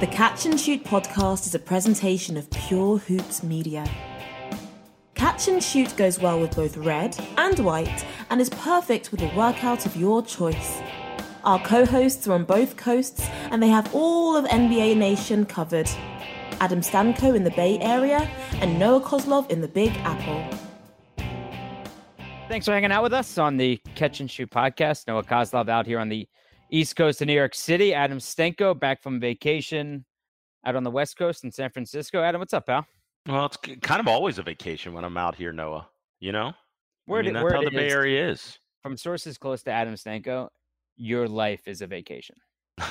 The Catch and Shoot podcast is a presentation of Pure Hoops Media. Catch and Shoot goes well with both red and white and is perfect with a workout of your choice. Our co hosts are on both coasts and they have all of NBA Nation covered. Adam Stanco in the Bay Area and Noah Coslov in the Big Apple. Thanks for hanging out with us on the Catch and Shoot podcast. Noah Coslov out here on the East Coast of New York City. Adam Stanco back from vacation out on the West Coast in San Francisco. Adam, what's up, pal? Well, it's kind of always a vacation when I'm out here, Noah. You know, where I mean, did, that's where how the Bay is- Area is. From sources close to Adam Stanco, your life is a vacation.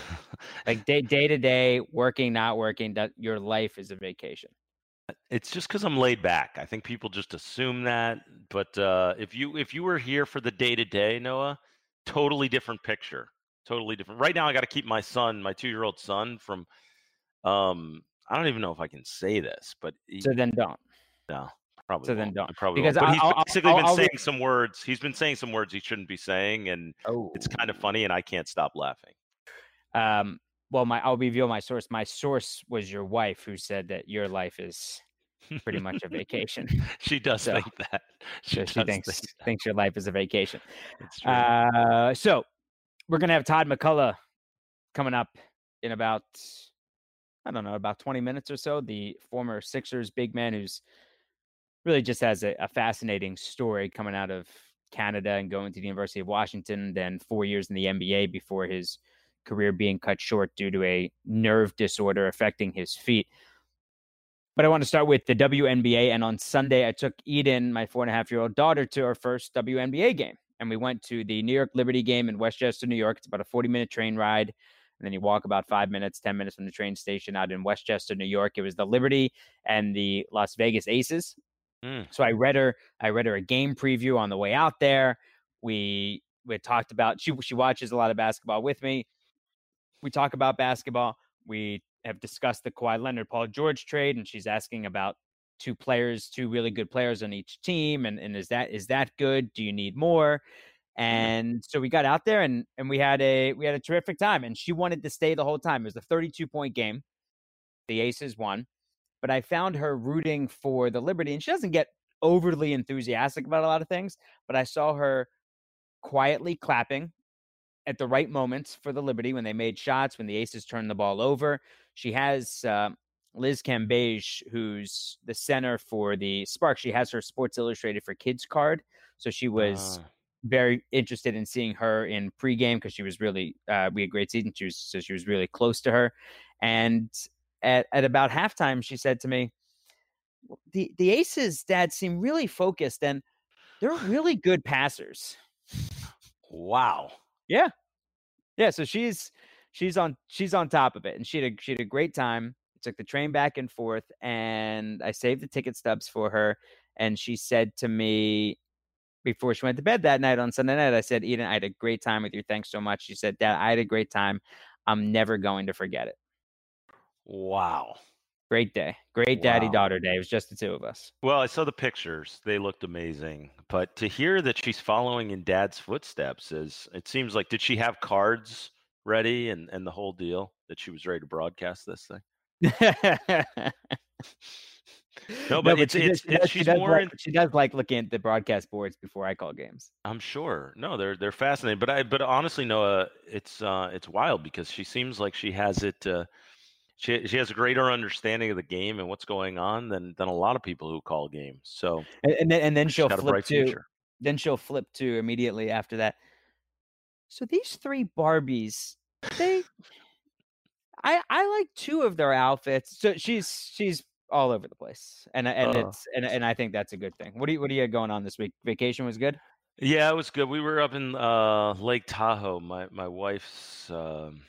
Like day day to day, working, not working, your life is a vacation. it's just because I'm laid back. I think people just assume that. But uh, if you if you were here for the day to day, Noah, totally different picture. Totally different. Right now, I got to keep my son, my two year old son, from. Um, I don't even know if I can say this, but he, So then don't. no, probably. so then won't. don't. I probably Because won't. But he's I'll- I'll- basically I'll- been I'll saying some words. He's been saying some words he shouldn't be saying, and Oh, it's kind of funny, and I can't stop laughing. Um, well, my I'll reveal my source. My source was your wife, who said that your life is pretty much a vacation. she does So- think that. She, So she thinks think that. thinks your life is a vacation. It's true. Uh, so we're gonna have Todd McCullough coming up in about I don't know about 20 minutes or so. The former Sixers big man who's really just has a, a fascinating story coming out of Canada and going to the University of Washington, then four years in the NBA before his career being cut short due to a nerve disorder affecting his feet. But I want to start with the WNBA. And on Sunday, I took Eden, my four and a half year old daughter, to our first WNBA game. And we went to the New York Liberty game in Westchester, New York. It's about a 40 minute train ride. And then you walk about five minutes, 10 minutes from the train station out in Westchester, New York. It was the Liberty and the Las Vegas Aces. Mm. So I read her, I read her a game preview on the way out there. We we talked about she she watches a lot of basketball with me. We talk about basketball. We have discussed the Kawhi Leonard Paul George trade, and she's asking about two players, two really good players on each team, and and is that is that good? Do you need more? And so we got out there and and we had a we had a terrific time. And she wanted to stay the whole time. It was a 32 point game. The Aces won, but I found her rooting for the Liberty, and she doesn't get overly enthusiastic about a lot of things. But I saw her quietly clapping at the right moments for the Liberty when they made shots, when the Aces turned the ball over. She has uh, Liz Cambage, who's the center for the Spark. She has her Sports Illustrated for Kids card, so she was Ah. very interested in seeing her in pregame because she was really uh, we had great season. She was so she was really close to her, and at at about halftime, she said to me, "the The Aces, Dad, seem really focused, and they're really good passers." Wow. Yeah, yeah. So she's she's on she's on top of it, and she had a, she had a great time. Took the train back and forth, and I saved the ticket stubs for her. And she said to me before she went to bed that night on Sunday night, I said, "Eden, I had a great time with you. Thanks so much." She said, "Dad, I had a great time. I'm never going to forget it. Wow. Great day, great daddy Wow. daughter day. It was just the two of us." Well, I saw the pictures. They looked amazing. But to hear that she's following in dad's footsteps is it seems like did she have cards ready and, and the whole deal that she was ready to broadcast this thing? No, but it's- she it's- does- she it's- does- she she's does more like, in- she does like looking at the broadcast boards before I call games. I'm sure. No, they're they're fascinating. But I but honestly, Noah, it's uh it's wild because she seems like she has it uh she she has a greater understanding of the game and what's going on than than a lot of people who call games. So And, and then and then she'll flip to future. then she'll flip to immediately after that. So these three Barbies, they I I like two of their outfits. So she's she's all over the place. And I- and Uh. it's and and I think that's a good thing. What do you what do you got going on this week? Vacation was good? Yeah, it was good. We were up in uh, Lake Tahoe. My my wife's um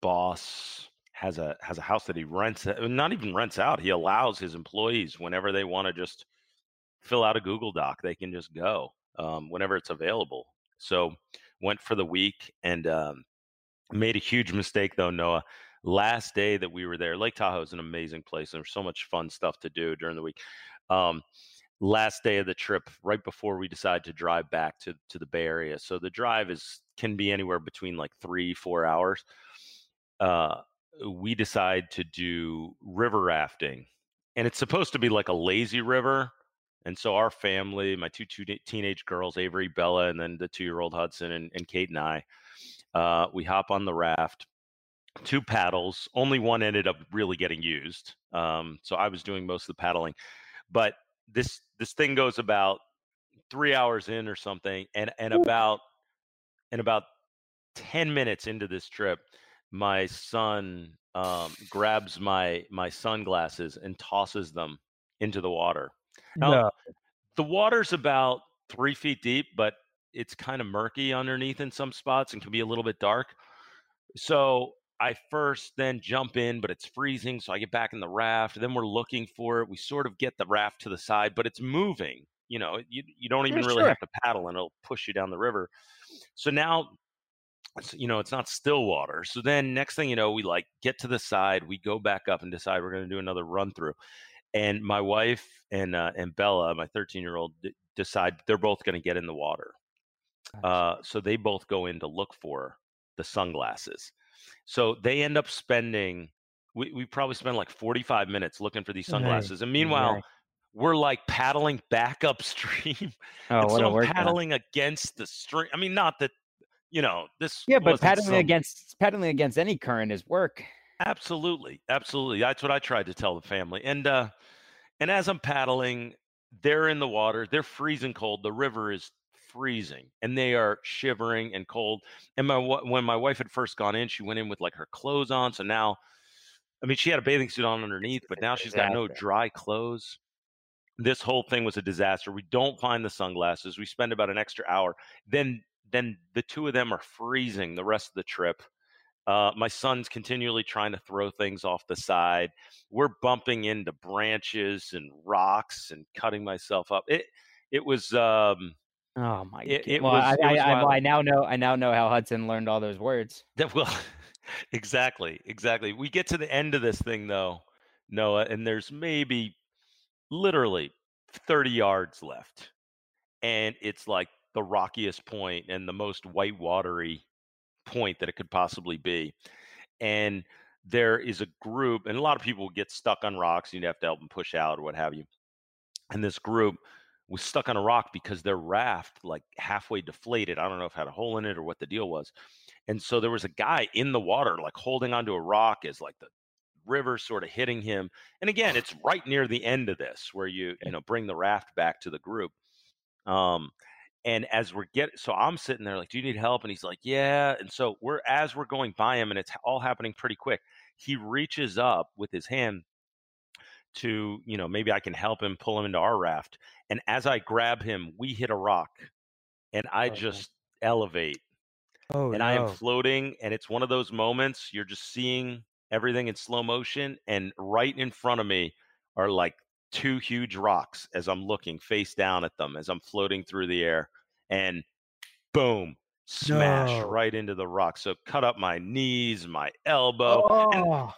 boss has a has a house that he rents. uh, Not even rents out. He allows his employees whenever they want to just fill out a Google Doc, they can just go um, whenever it's available. So went for the week and um, made a huge mistake though, Noah. Last day that we were there, Lake Tahoe is an amazing place. There's so much fun stuff to do during the week. Um, last day of the trip, right before we decide to drive back to to the Bay Area. So the drive is can be anywhere between like three four hours. Uh, we decide to do river rafting, and it's supposed to be like a lazy river. And so our family, my two, two teenage girls, Avery, Bella, and then the two-year-old Hudson and, and Kate and I, uh, we hop on the raft two paddles. Only one ended up really getting used. Um, so I was doing most of the paddling. But this this thing goes about three hours in or something, and and about and about ten minutes into this trip, my son um, grabs my my sunglasses and tosses them into the water. Now, No. the water's about three feet deep, but it's kind of murky underneath in some spots and can be a little bit dark. So I first then jump in, but it's freezing. So I get back in the raft. Then we're looking for it. We sort of get the raft to the side, but it's moving. You know, you, you don't even Yeah, really sure. have to paddle and it'll push you down the river. So now, it's, you know, it's not still water. So then next thing you know, we like get to the side, we go back up and decide we're going to do another run through. And my wife and uh, and Bella, my 13 year old, d- decide they're both going to get in the water. Uh, so they both go in to look for the sunglasses. So they end up spending, we, we probably spend like 45 minutes looking for these Right, sunglasses. And meanwhile, right. we're like paddling back upstream. Oh, and what so workout. paddling against the stream. I mean, not that, you know, this. Yeah, but paddling some- against paddling against any current is work. Absolutely, absolutely. That's what I tried to tell the family. And uh and as I'm paddling, they're in the water. They're freezing cold. The river is freezing, and they are shivering and cold. And my when my wife had first gone in, she went in with like her clothes on. So now, I mean, she had a bathing suit on underneath, but now she's got no dry clothes. This whole thing was a disaster. We don't find the sunglasses. We spend about an extra hour. Then then the two of them are freezing the rest of the trip. Uh, my son's continually trying to throw things off the side. We're bumping into branches and rocks and cutting myself up. It it was um, Oh my It- god! it well, was- I, it I. I now know. I now know how Hudson learned all those words. that well exactly exactly. We get to the end of this thing though, Noah, and there's maybe literally 30 yards left, and it's like the rockiest point and the most white watery point that it could possibly be. And there is a group, and a lot of people get stuck on rocks. You'd have to help them push out or what have you. And this group was stuck on a rock because their raft, like halfway deflated. I don't know if it had a hole in it or what the deal was. And so there was a guy in the water, like holding onto a rock as like the river sort of hitting him. And again, it's right near the end of this where you, you know, bring the raft back to the group. Um, and as we're getting, so I'm sitting there like, do you need help? And he's like, yeah. And so we're, as we're going by him and it's all happening pretty quick, he reaches up with his hand to, you know, maybe I can help him pull him into our raft. And as I grab him, we hit a rock and I Oh, no. just elevate Oh and I am floating, and it's one of those moments you're just seeing everything in slow motion, and right in front of me are like two huge rocks as I'm looking face down at them as I'm floating through the air, and boom, smash No. right into the rock. So cut up my knees, my elbow, and Oh,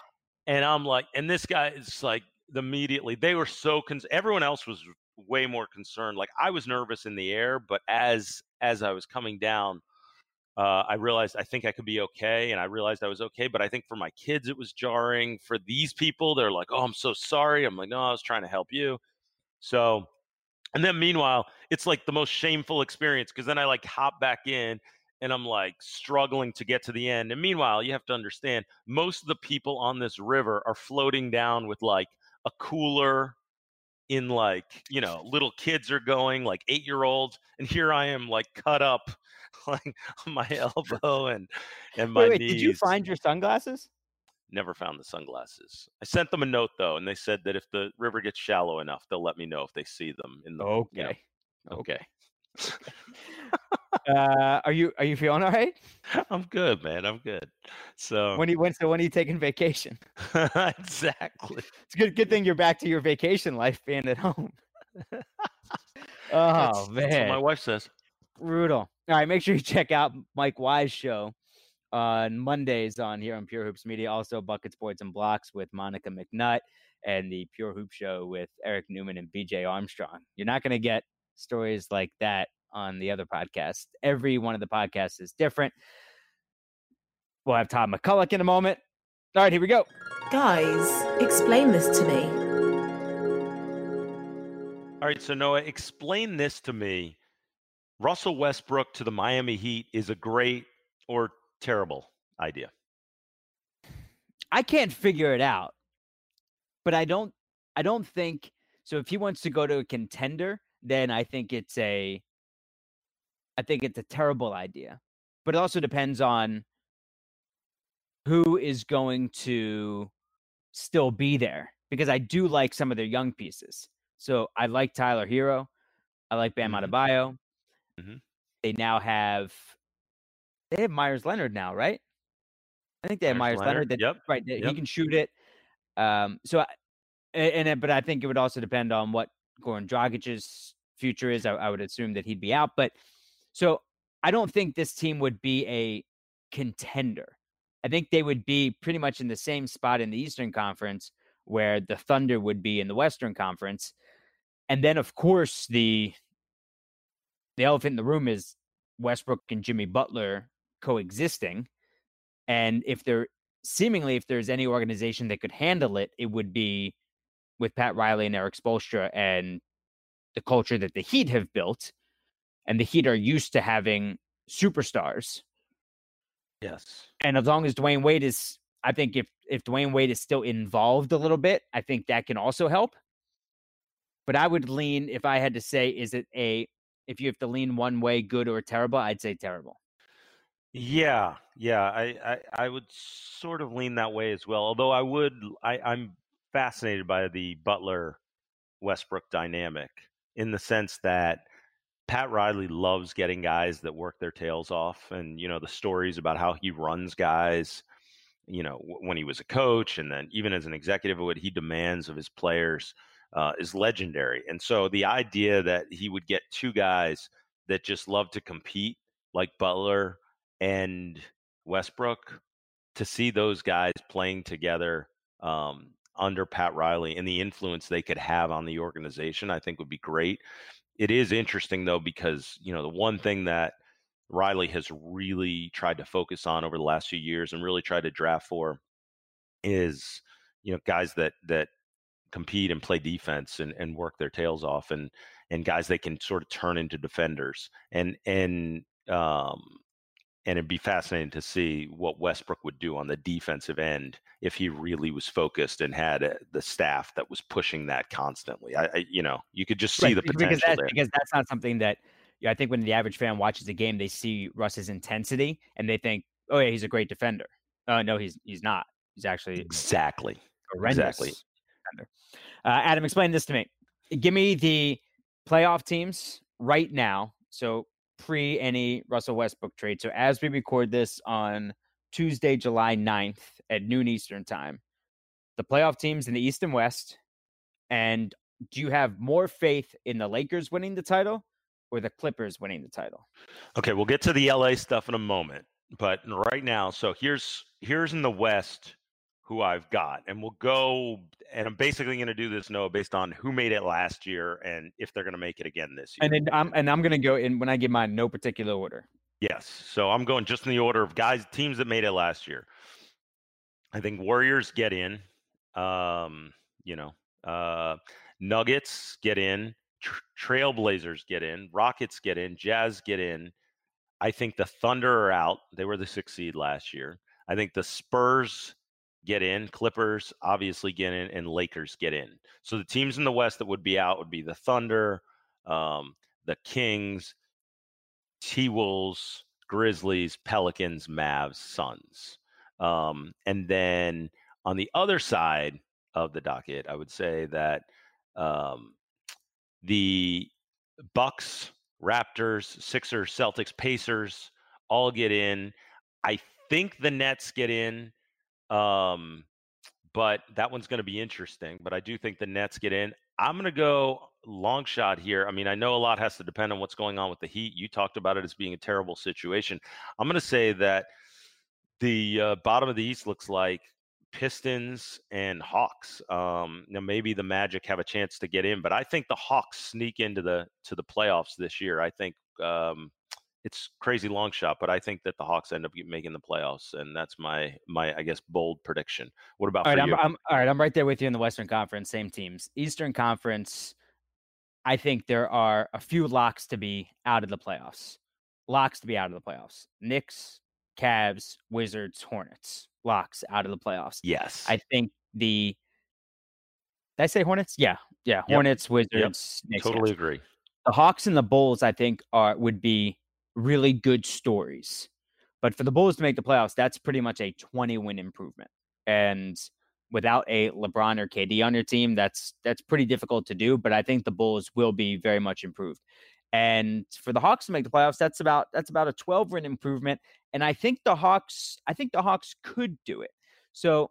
and I'm like, and this guy is like, immediately they were so cons- everyone else was way more concerned. Like I was nervous in the air, but as as I was coming down, uh, I realized I think I could be okay, and I realized I was okay. But I think for my kids, it was jarring. For these people, they're like, "Oh, I'm so sorry." I'm like, "No, I was trying to help you." So, and then meanwhile, it's like the most shameful experience because then I like hop back in and I'm like struggling to get to the end. And meanwhile, you have to understand most of the people on this river are floating down with like a cooler in like, you know, little kids are going like 8-year-olds and here I am like cut up like on my elbow and and my wait, wait, knees. did you find your sunglasses? Never found the sunglasses. I sent them a note though, and they said that if the river gets shallow enough, they'll let me know if they see them in the. you know, Okay. okay. uh, are you are you feeling all right? I'm good, man. I'm good. So When you when so when are you taking vacation? exactly. It's good good thing you're back to your vacation life being at home. That's- oh that's what man, my wife says. brutal. All right, make sure you check out Mike Wise show on Mondays on here on Pure Hoops Media. Also, Buckets, Boards, and Blocks with Monica McNutt and the Pure Hoop Show with Eric Newman and BJ Armstrong. You're not going to get stories like that on the other podcast. Every one of the podcasts is different. We'll have Todd MacCulloch in a moment. All right, here we go. Guys, explain this to me. All right, so Noah, explain this to me. Russell Westbrook to the Miami Heat is a great or terrible idea. I can't figure it out. But I don't I don't think so if he wants to go to a contender, then I think it's a I think it's a terrible idea. But it also depends on who is going to still be there because I do like some of their young pieces. So I like Tyler Herro. I like Bam Mhm. Adebayo. Mhm. They now have they have Meyers Leonard now, right? I think they have Meyers Meyers Leonard. Leonard, that, yep, Right. that He can shoot it. Um, so, I, and, it- but I think it would also depend on what Goran Dragic's future is. I, I would assume that he'd be out. But so I don't think this team would be a contender. I think they would be pretty much in the same spot in the Eastern Conference where the Thunder would be in the Western Conference. And then, of course, the the elephant in the room is Westbrook and Jimmy Butler coexisting. And if there seemingly if there's any organization that could handle it, it would be with Pat Riley and Erik Spoelstra and the culture that the Heat have built. And the Heat are used to having superstars. Yes. And as long as Dwyane Wade is, I think if if Dwyane Wade is still involved a little bit, I think that can also help. But I would lean, if I had to say, is it a if you have to lean one way, good or terrible, I'd say terrible. Yeah, yeah, I, I I would sort of lean that way as well. Although I would, I, I'm fascinated by the Butler Westbrook dynamic in the sense that Pat Riley loves getting guys that work their tails off, and you know the stories about how he runs guys. You know when he was a coach, and then even as an executive, what he demands of his players uh, is legendary. And so the idea that he would get two guys that just love to compete, like Butler and Westbrook to see those guys playing together um, under Pat Riley and the influence they could have on the organization, I think would be great. It is interesting though because you know the one thing that Riley has really tried to focus on over the last few years and really tried to draft for is you know guys that that compete and play defense and, and work their tails off and and guys they can sort of turn into defenders. And and um and it'd be fascinating to see what Westbrook would do on the defensive end if he really was focused and had uh, the staff that was pushing that constantly. I, I you know, you could just see Right, the because potential that's, there. Because that's not something that I think when the average fan watches a game, they see Russ's intensity and they think, "Oh yeah, he's a great defender." Uh, no, he's he's not. He's actually Exactly. horrendous Exactly. defender. Uh, Adam, explain this to me. Give me the playoff teams right now. So pre any Russell Westbrook trade. So as we record this on Tuesday, July 9th at noon Eastern time, the playoff teams in the East and West. And do you have more faith in the Lakers winning the title or the Clippers winning the title? Okay, we'll get to the LA stuff in a moment, but right now, so here's here's in the West who I've got, and we'll go. And I'm basically going to do this, Noah, based on who made it last year and if they're going to make it again this year. And then I'm and I'm gonna go in when I give mine no particular order. Yes. So I'm going just in the order of guys, teams that made it last year. I think Warriors get in. Um, you know, uh, Nuggets get in. Tr- Trailblazers get in. Rockets get in. Jazz get in. I think the Thunder are out. They were the sixth seed last year. I think the Spurs get in. Clippers obviously get in, and Lakers get in. So the teams in the West that would be out would be the Thunder, um, the Kings, T Wolves, Grizzlies, Pelicans, Mavs, Suns. Um, and then on the other side of the docket, I would say that um, the Bucks Raptors, Sixers, Celtics, Pacers all get in. I think the Nets get in. Um, but that one's going to be interesting. But I do think the Nets get in. I'm going to go long shot here. I mean, I know a lot has to depend on what's going on with the Heat. You talked about it as being a terrible situation. I'm going to say that the uh, bottom of the East looks like Pistons and Hawks. Um, now maybe the Magic have a chance to get in, but I think the Hawks sneak into the to the playoffs this year. I think um, it's crazy long shot, but I think that the Hawks end up making the playoffs, and that's my my I guess bold prediction. What about all right? I'm, I'm, all right. I'm right there with you in the Western Conference. Same teams. Eastern Conference. I think there are a few locks to be out of the playoffs. Locks to be out of the playoffs. Knicks, Cavs, Wizards, Hornets. Locks out of the playoffs. Yes. I think the did I say Hornets? Yeah. Yeah. Yep. Hornets, Wizards, yep. Knicks, totally Cavs. agree. The Hawks and the Bulls, I think, are would be really good stories. But for the Bulls to make the playoffs, that's pretty much a 20 win improvement. And without a LeBron or KD on your team, that's that's pretty difficult to do. But I think the Bulls will be very much improved. And for the Hawks to make the playoffs, that's about that's about a 12 win improvement. And I think the Hawks, I think the Hawks could do it. So,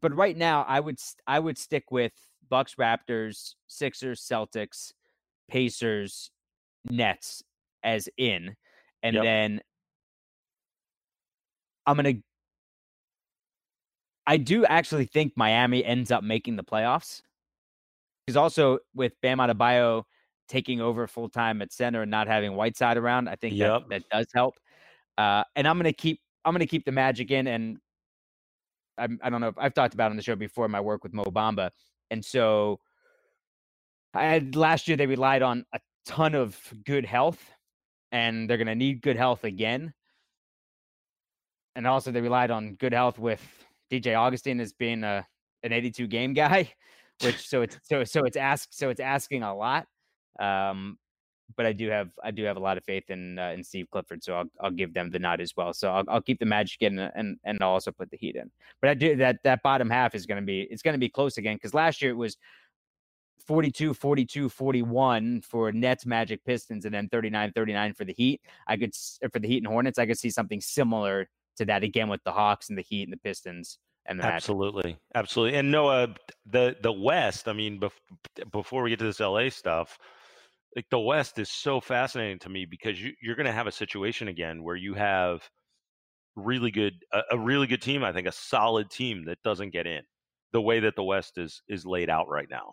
but right now, I would I would stick with Bucks, Raptors, Sixers, Celtics, Pacers, Nets as in, and Yep. then I'm gonna. I do actually think Miami ends up making the playoffs. Because also with Bam Adebayo taking over full time at center and not having Whiteside around, I think Yep. that, that does help. Uh, and I'm gonna keep I'm gonna keep the Magic in, and I'm, I don't know if I've talked about on the show before my work with Mo Bamba, and so I had last year they relied on a ton of good health, and they're gonna need good health again. And also they relied on good health with DJ Augustin as being a an 82 game guy, which so it's so so it's ask so it's asking a lot. Um, but I do have I do have a lot of faith in uh, in Steve Clifford, so I'll I'll give them the nod as well. So I'll I'll keep the Magic in and and I'll also put the Heat in. But I do that that bottom half is going to be it's going to be close again because last year it was 42 42 41 for Nets Magic Pistons and then 39 39 for the Heat. I could for the Heat and Hornets I could see something similar to that again with the Hawks and the Heat and the Pistons and the Magic. Absolutely, absolutely. And Noah, the the West. I mean, bef- before we get to this LA stuff, like the West is so fascinating to me because you, you're going to have a situation again where you have really good a, a really good team. I think a solid team that doesn't get in the way that the West is is laid out right now.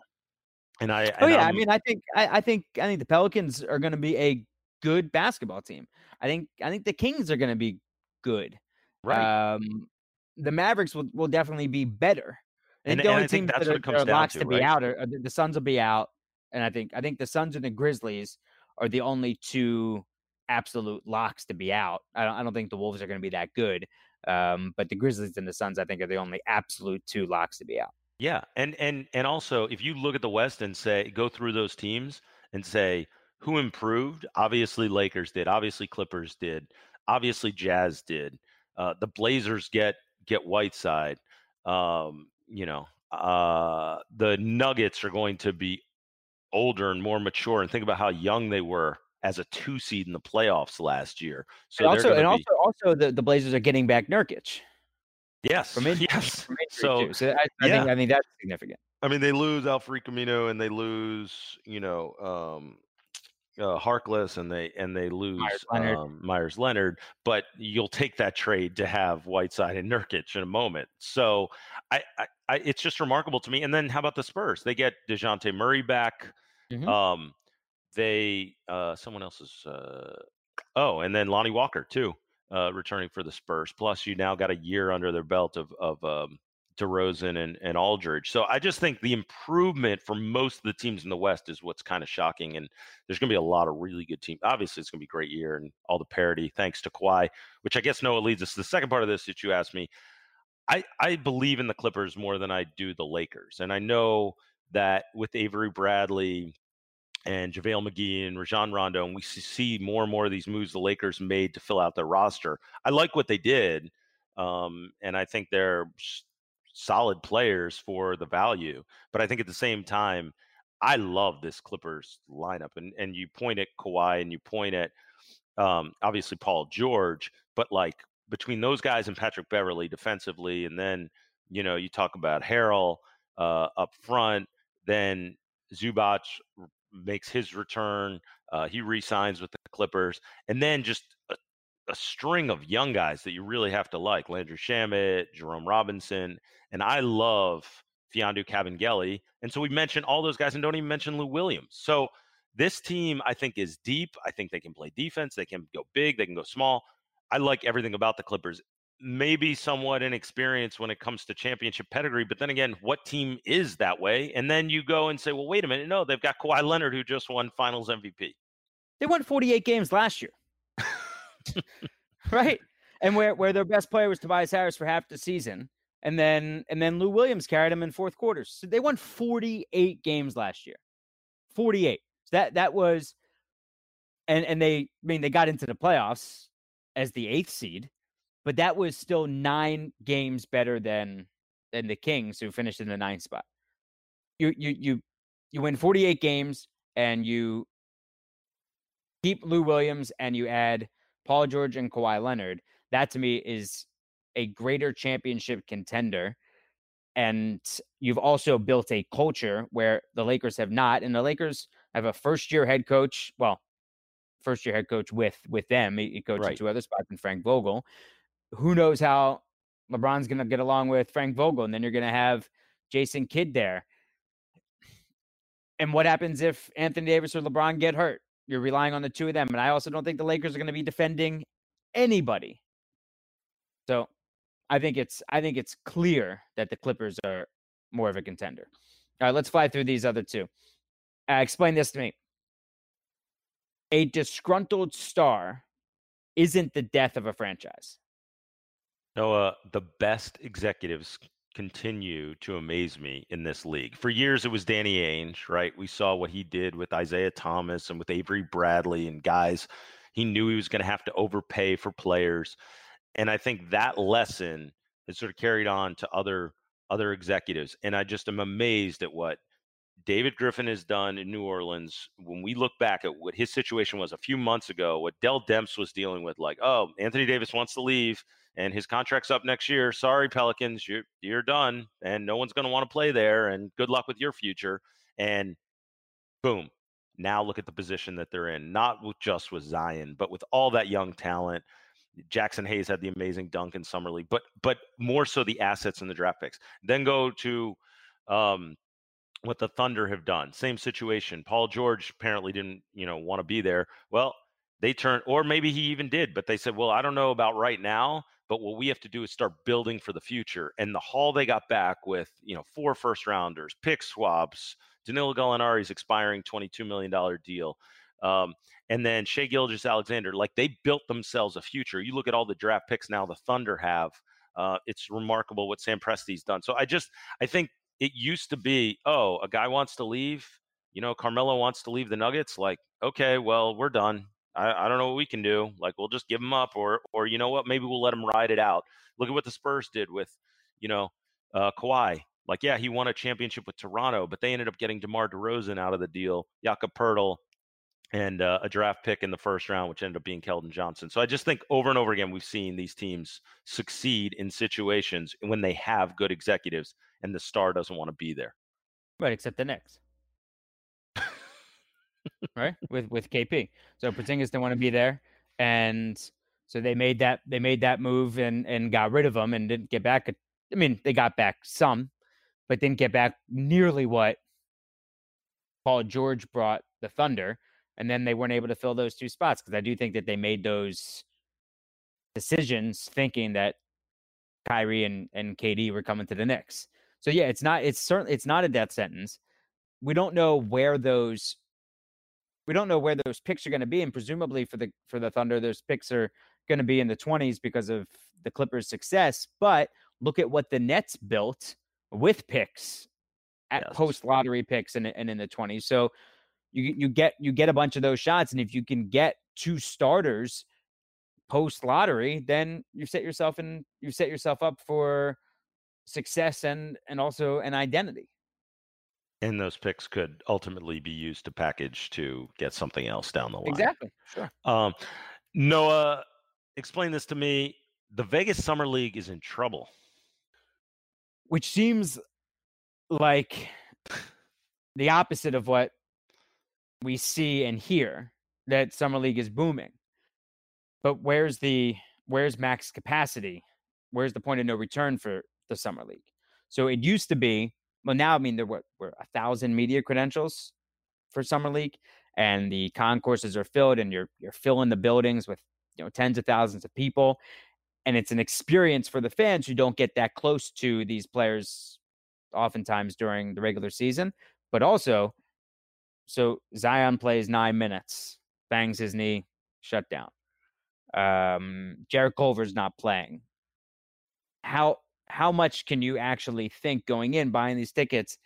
And I Oh and yeah, i I'm- mean, I think I, I think I think the Pelicans are going to be a good basketball team. I think I think the Kings are going to be good. right. Um, the Mavericks will, will definitely be better. I think And- the only I think teams that's that what are, that are locks to, to, be right? out are, are the, the Suns will be out, and I think I think the Suns and the Grizzlies are the only two absolute locks to be out. I don't, I don't think the Wolves are going to be that good, um, but the Grizzlies and the Suns I think are the only absolute two locks to be out. Yeah, and and and also if you look at the West and say go through those teams and say who improved, obviously Lakers did, obviously Clippers did, obviously Jazz did. Uh, the Blazers get get Whiteside. Um, you know, uh, the Nuggets are going to be older and more mature. And think about how young they were as a two seed in the playoffs last year. So and also, and be also, also the, the Blazers are getting back Nurkic yes, from injury. yes. from injury So so I, I think. I think that's significant. I mean, they lose Al-Farouq Aminu and they lose, you know, um, uh, Harkless and they and they lose Leonard. um, Meyers Leonard. But you'll take that trade to have Whiteside and Nurkic in a moment. So I, I, I it's just remarkable to me. And then how about the Spurs? They get Dejounte Murray back. Mhm. Um, they uh, someone else's. Uh, oh, and then Lonnie Walker too, uh, returning for the Spurs. Plus, you now got a year under their belt of of um, DeRozan and, and Aldridge. So I just think the improvement for most of the teams in the West is what's kind of shocking. And there's going to be a lot of really good teams. Obviously, it's going to be a great year and all the parity thanks to Kawhi, which I guess Noah leads us to the second part of this that you asked me. I, I believe in the Clippers more than I do the Lakers. And I know that with Avery Bradley and JaVale McGee and Rajon Rondo, and we see more and more of these moves the Lakers made to fill out their roster. I like what they did. Um, and I think they're solid players for the value. But I think at the same time, I love this Clippers lineup, and and you point at Kawhi and you point at um, obviously Paul George, but like between those guys and Patrick Beverley defensively, and then you know you talk about Harrell uh, up front, then Zubac makes his return. Uh, he re-signs with the Clippers, and then just a, a, string of young guys that you really have to like: Landry Shamet, Jerome Robinson, and I love Mfiondu Kabengele. And so we mentioned all those guys, and don't even mention Lou Williams. So this team, I think, is deep. I think they can play defense. They can go big. They can go small. I like everything about the Clippers maybe somewhat inexperienced when it comes to championship pedigree. But then again, what team is that way? And then you go and say, well, wait a minute. No, they've got Kawhi Leonard, who just won finals MVP. They won 48 games last year. right. And where, where their best player was Tobias Harris for half the season. And then and then Lou Williams carried them in fourth quarters. So they won 48 games last year. 48. So that that was and and they I mean they got into the playoffs as the eighth seed but that was still nine games better than than the Kings, who finished in the ninth spot. You you you you win 48 games and you keep Lou Williams and you add Paul George and Kawhi Leonard. That to me is a greater championship contender. And you've also built a culture where the Lakers have not. And the Lakers have a first year head coach. Well, first year head coach with with them. He, he coached right. two other spots in Frank Vogel who knows how LeBron's going to get along with Frank Vogel, and then you're going to have Jason Kidd there. And what happens if Anthony Davis or LeBron get hurt? You're relying on the two of them, and I also don't think the Lakers are going to be defending anybody. So, I think it's I think it's clear that the Clippers are more of a contender. All right, let's fly through these other two. Uh, explain this to me. A disgruntled star isn't the death of a franchise. Noah, the best executives continue to amaze me in this league. For years, it was Danny Ainge, right? We saw what he did with Isaiah Thomas and with Avery Bradley and guys. He knew he was going to have to overpay for players, and I think that lesson has sort of carried on to other other executives. And I just am amazed at what David Griffin has done in New Orleans. When we look back at what his situation was a few months ago, what Dell Demps was dealing with, like, oh, Anthony Davis wants to leave and his contract's up next year. Sorry, Pelicans, you're you're done, and no one's going to want to play there. And good luck with your future. And boom, now look at the position that they're in. Not just with Zion, but with all that young talent. Jaxson Hayes had the amazing dunk in summer league, but but more so the assets and the draft picks. Then go to um, what the Thunder have done. Same situation. Paul George apparently didn't you know want to be there. Well, they turned, or maybe he even did, but they said, well, I don't know about right now but what we have to do is start building for the future. And the haul they got back with, you know, four first rounders, pick swaps, Danilo Gallinari's expiring $22 million deal. Um, and then Shai Gilgeous-Alexander, like they built themselves a future. You look at all the draft picks now the Thunder have. Uh, it's remarkable what Sam Presti's done. So I just, I think it used to be, oh, a guy wants to leave. You know, Carmelo wants to leave the Nuggets. Like, okay, well, we're done. I, I don't know what we can do. Like we'll just give him up, or or you know what? Maybe we'll let him ride it out. Look at what the Spurs did with, you know, uh, Kawhi. Like yeah, he won a championship with Toronto, but they ended up getting DeMar DeRozan out of the deal, Jakob Poeltl, and uh, a draft pick in the first round, which ended up being Keldon Johnson. So I just think over and over again we've seen these teams succeed in situations when they have good executives and the star doesn't want to be there. Right, except the Knicks right? With with KP. So Porzingis didn't want to be there, and so they made that they made that move and and got rid of him and didn't get back. A, I mean, they got back some, but didn't get back nearly what Paul George brought the Thunder, and then they weren't able to fill those two spots because I do think that they made those decisions thinking that Kyrie and and KD were coming to the Knicks. So yeah, it's not it's certainly it's not a death sentence. We don't know where those we don't know where those picks are going to be, and presumably for the for the Thunder, those picks are going to be in the 20s because of the Clippers' success. But look at what the Nets built with picks at yes. post lottery picks and, and in the 20s. So you you get you get a bunch of those shots, and if you can get two starters post lottery, then you set yourself in you set yourself up for success and and also an identity. And those picks could ultimately be used to package to get something else down the line. Exactly. Sure. Um, Noah, explain this to me. The Vegas Summer League is in trouble. Which seems like the opposite of what we see and hear that Summer League is booming. But where's the where's max capacity? Where's the point of no return for the Summer League? So it used to be, well, now I mean there were, were a thousand media credentials for Summer League, and the concourses are filled, and you're you're filling the buildings with you know tens of thousands of people, and it's an experience for the fans who don't get that close to these players oftentimes during the regular season, but also so Zion plays nine minutes, bangs his knee, shut down. Um, Jarrett Culver's not playing. How how much can you actually think going in buying these tickets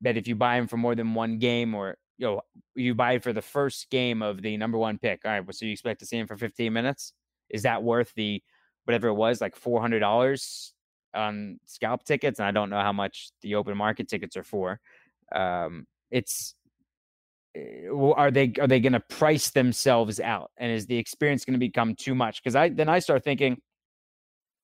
that if you buy them for more than one game or you know you buy for the first game of the number one pick, all right, well, so you expect to see him for 15 minutes? Is that worth the whatever it was, like four hundred dollars on scalp tickets? And I don't know how much the open market tickets are for. Um, it's Eh, are they are they going to price themselves out and is the experience going to become too much because i then i start thinking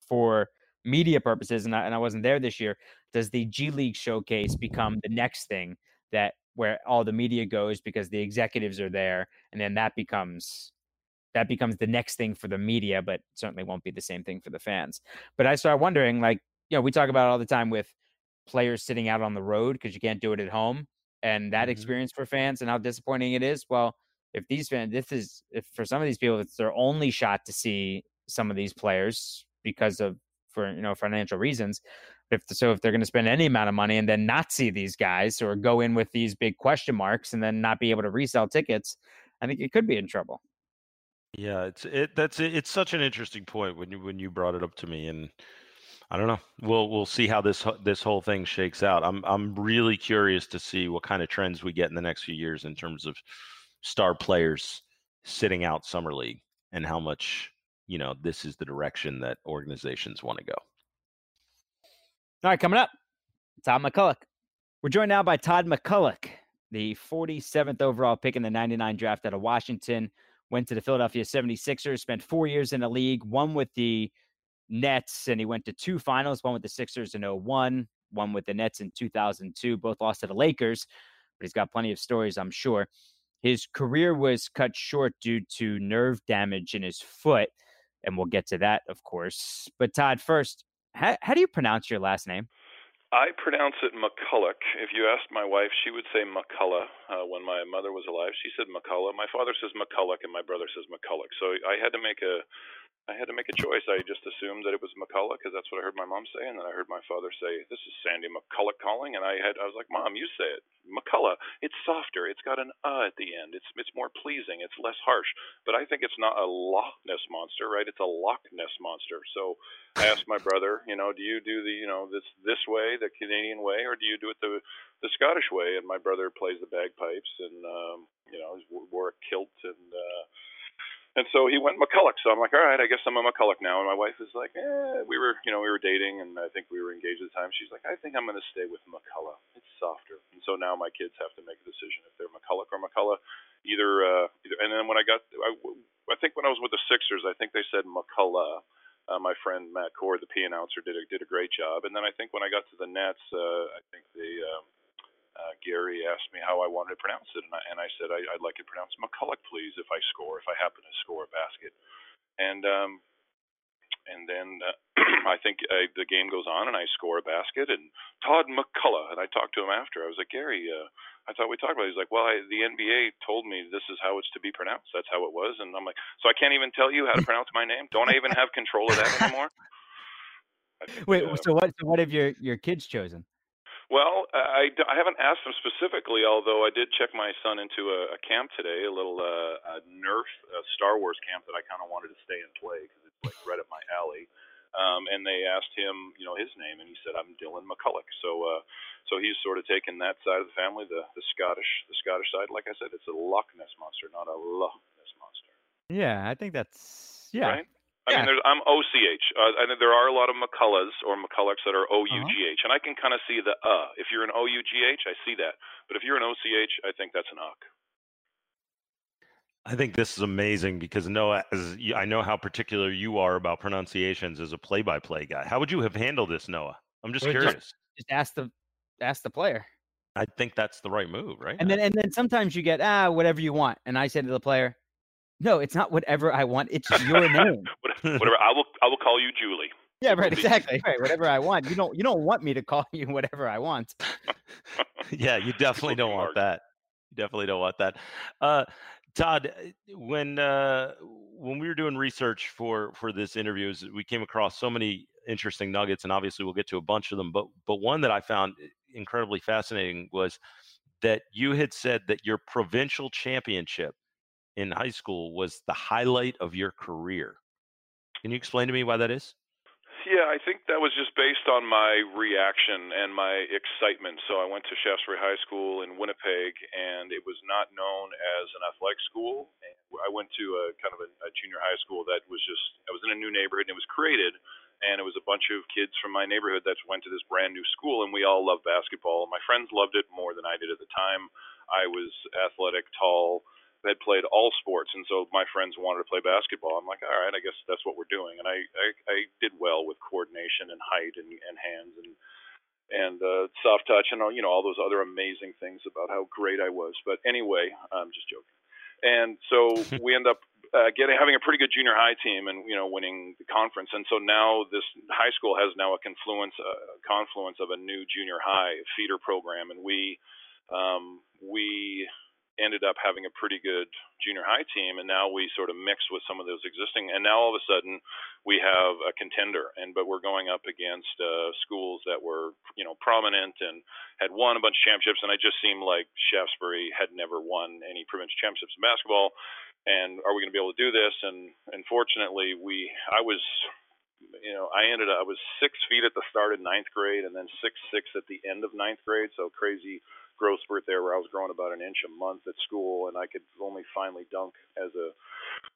for media purposes and I, and I wasn't there this year does the g league showcase become the next thing that where all the media goes because the executives are there and then that becomes that becomes the next thing for the media but certainly won't be the same thing for the fans but i start wondering like you know we talk about it all the time with players sitting out on the road because you can't do it at home and that mm-hmm. experience for fans and how disappointing it is. Well, if these fans, this is if for some of these people, it's their only shot to see some of these players because of for you know financial reasons. If so, if they're going to spend any amount of money and then not see these guys or go in with these big question marks and then not be able to resell tickets, I think it could be in trouble. Yeah, it's it. That's it, it's such an interesting point when you when you brought it up to me, and I don't know. We'll we'll see how this this whole thing shakes out. I'm I'm really curious to see what kind of trends we get in the next few years in terms of star players sitting out summer league and how much you know this is the direction that organizations want to go. All right, coming up, Todd MacCulloch. We're joined now by Todd MacCulloch, the 47th overall pick in the 99 draft out of Washington. Went to the Philadelphia 76ers, spent four years in the league, one with the Nets, and he went to two finals, one with the Sixers in 01, one with the Nets in 2002. Both lost to the Lakers, but he's got plenty of stories, I'm sure. His career was cut short due to nerve damage in his foot, and we'll get to that, of course. But Todd, first, how, how do you pronounce your last name? I pronounce it McCulloch. If you asked my wife, she would say McCullough. Uh, when my mother was alive, she said McCullough. My father says McCulloch, and my brother says McCulloch. So I had to make a I had to make a choice. I just assumed that it was McCullough because that's what I heard my mom say, and then I heard my father say, "This is Sandy McCulloch calling," and I had I was like, "Mom, you say it, McCullough. It's softer. It's got an uh at the end. It's it's more pleasing. It's less harsh." But I think it's not a Loch Ness monster, right? It's a Loch Ness monster. So I asked my brother, you know, do you do the you know this this way, the Canadian way, or do you do it the the Scottish way? And my brother plays the bagpipes and um, you know he wore a kilt and. uh and so he went McCulloch. So I'm like, all right, I guess I'm a McCulloch now. And my wife is like, eh, we were, you know, we were dating, and I think we were engaged at the time. She's like, I think I'm going to stay with McCulloch. It's softer. And so now my kids have to make a decision if they're McCulloch or McCullough. Either, uh, either. And then when I got, I, I think when I was with the Sixers, I think they said McCullough. Uh, my friend Matt Cord, the P announcer, did a did a great job. And then I think when I got to the Nets, uh, I think the um, uh, Gary asked me how I wanted to pronounce it, and I, and I said I, I'd like it pronounced McCulloch, please, if I score, if I happen to score a basket. And um, and then uh, I think uh, the game goes on, and I score a basket, and Todd McCullough, and I talked to him after. I was like, Gary, uh, I thought we talked about. it. He's like, well, I, the NBA told me this is how it's to be pronounced. That's how it was, and I'm like, so I can't even tell you how to pronounce my name. Don't I even have control of that anymore? Think, Wait, uh, so what? So what have your your kids chosen? Well, I, I haven't asked them specifically, although I did check my son into a, a camp today, a little uh, a Nerf a Star Wars camp that I kind of wanted to stay and play because it's like right up my alley. Um, and they asked him, you know, his name, and he said, "I'm Dylan McCulloch." So, uh, so he's sort of taken that side of the family, the the Scottish, the Scottish side. Like I said, it's a Loch Ness monster, not a Loch Ness monster. Yeah, I think that's yeah. Right? I Yeah. mean, there's, I'm OCH. Uh, and there are a lot of McCulloughs or McCullochs that are OUGH, Uh-huh. and I can kind of see the uh. If you're an OUGH, I see that. But if you're an OCH, I think that's an UCK. I think this is amazing because Noah, as y- I know how particular you are about pronunciations as a play-by-play guy. How would you have handled this, Noah? I'm just Well, just- curious. Just ask the ask the player. I think that's the right move, right? And then and then sometimes you get ah whatever you want, and I say to the player, no, it's not whatever I want. It's your name. Whatever. I will. I will call you Julie. yeah, right. Exactly. Right. Whatever I want. You don't you don't want me to call you whatever I want. yeah, you definitely don't want mark. that. You definitely don't want that. Uh, Todd, uh, when uh, when we were doing research for for this interview, we came across so many interesting nuggets, and obviously we'll get to a bunch of them. But but one that I found incredibly fascinating was that you had said that your provincial championship in high school was the highlight of your career. Can you explain to me why that is? Yeah, I think that was just based on my reaction and my excitement. So I went to Shaftesbury High School in Winnipeg, and it was not known as an athletic school. I went to a kind of a, a junior high school that was just I was in a new neighborhood, and it was created, and it was a bunch of kids from my neighborhood that went to this brand new school, and we all loved basketball. My friends loved it more than I did at the time. I was athletic, tall, had played all sports, and so my friends wanted to play basketball. I'm like, all right, I guess that's what we're doing, and I I, I did well with coordination and height and, and hands and and uh, soft touch and all you know all those other amazing things about how great I was. But anyway, I'm just joking. And so we end up uh, getting having a pretty good junior high team and you know winning the conference. And so now this high school has now a confluence a confluence of a new junior high feeder program, and we um, we ended up having a pretty good junior high team and now we sort of mix with some of those existing and now all of a sudden we have a contender and but we're going up against uh, schools that were you know prominent and had won a bunch of championships and I just seemed like Shaftesbury had never won any provincial championships in basketball and are we going to be able to do this? And unfortunately we I was you know I ended up I was six feet at the start of ninth grade and then six six at the end of ninth grade so crazy growth spurt there where I was growing about an inch a month at school and I could only finally dunk as a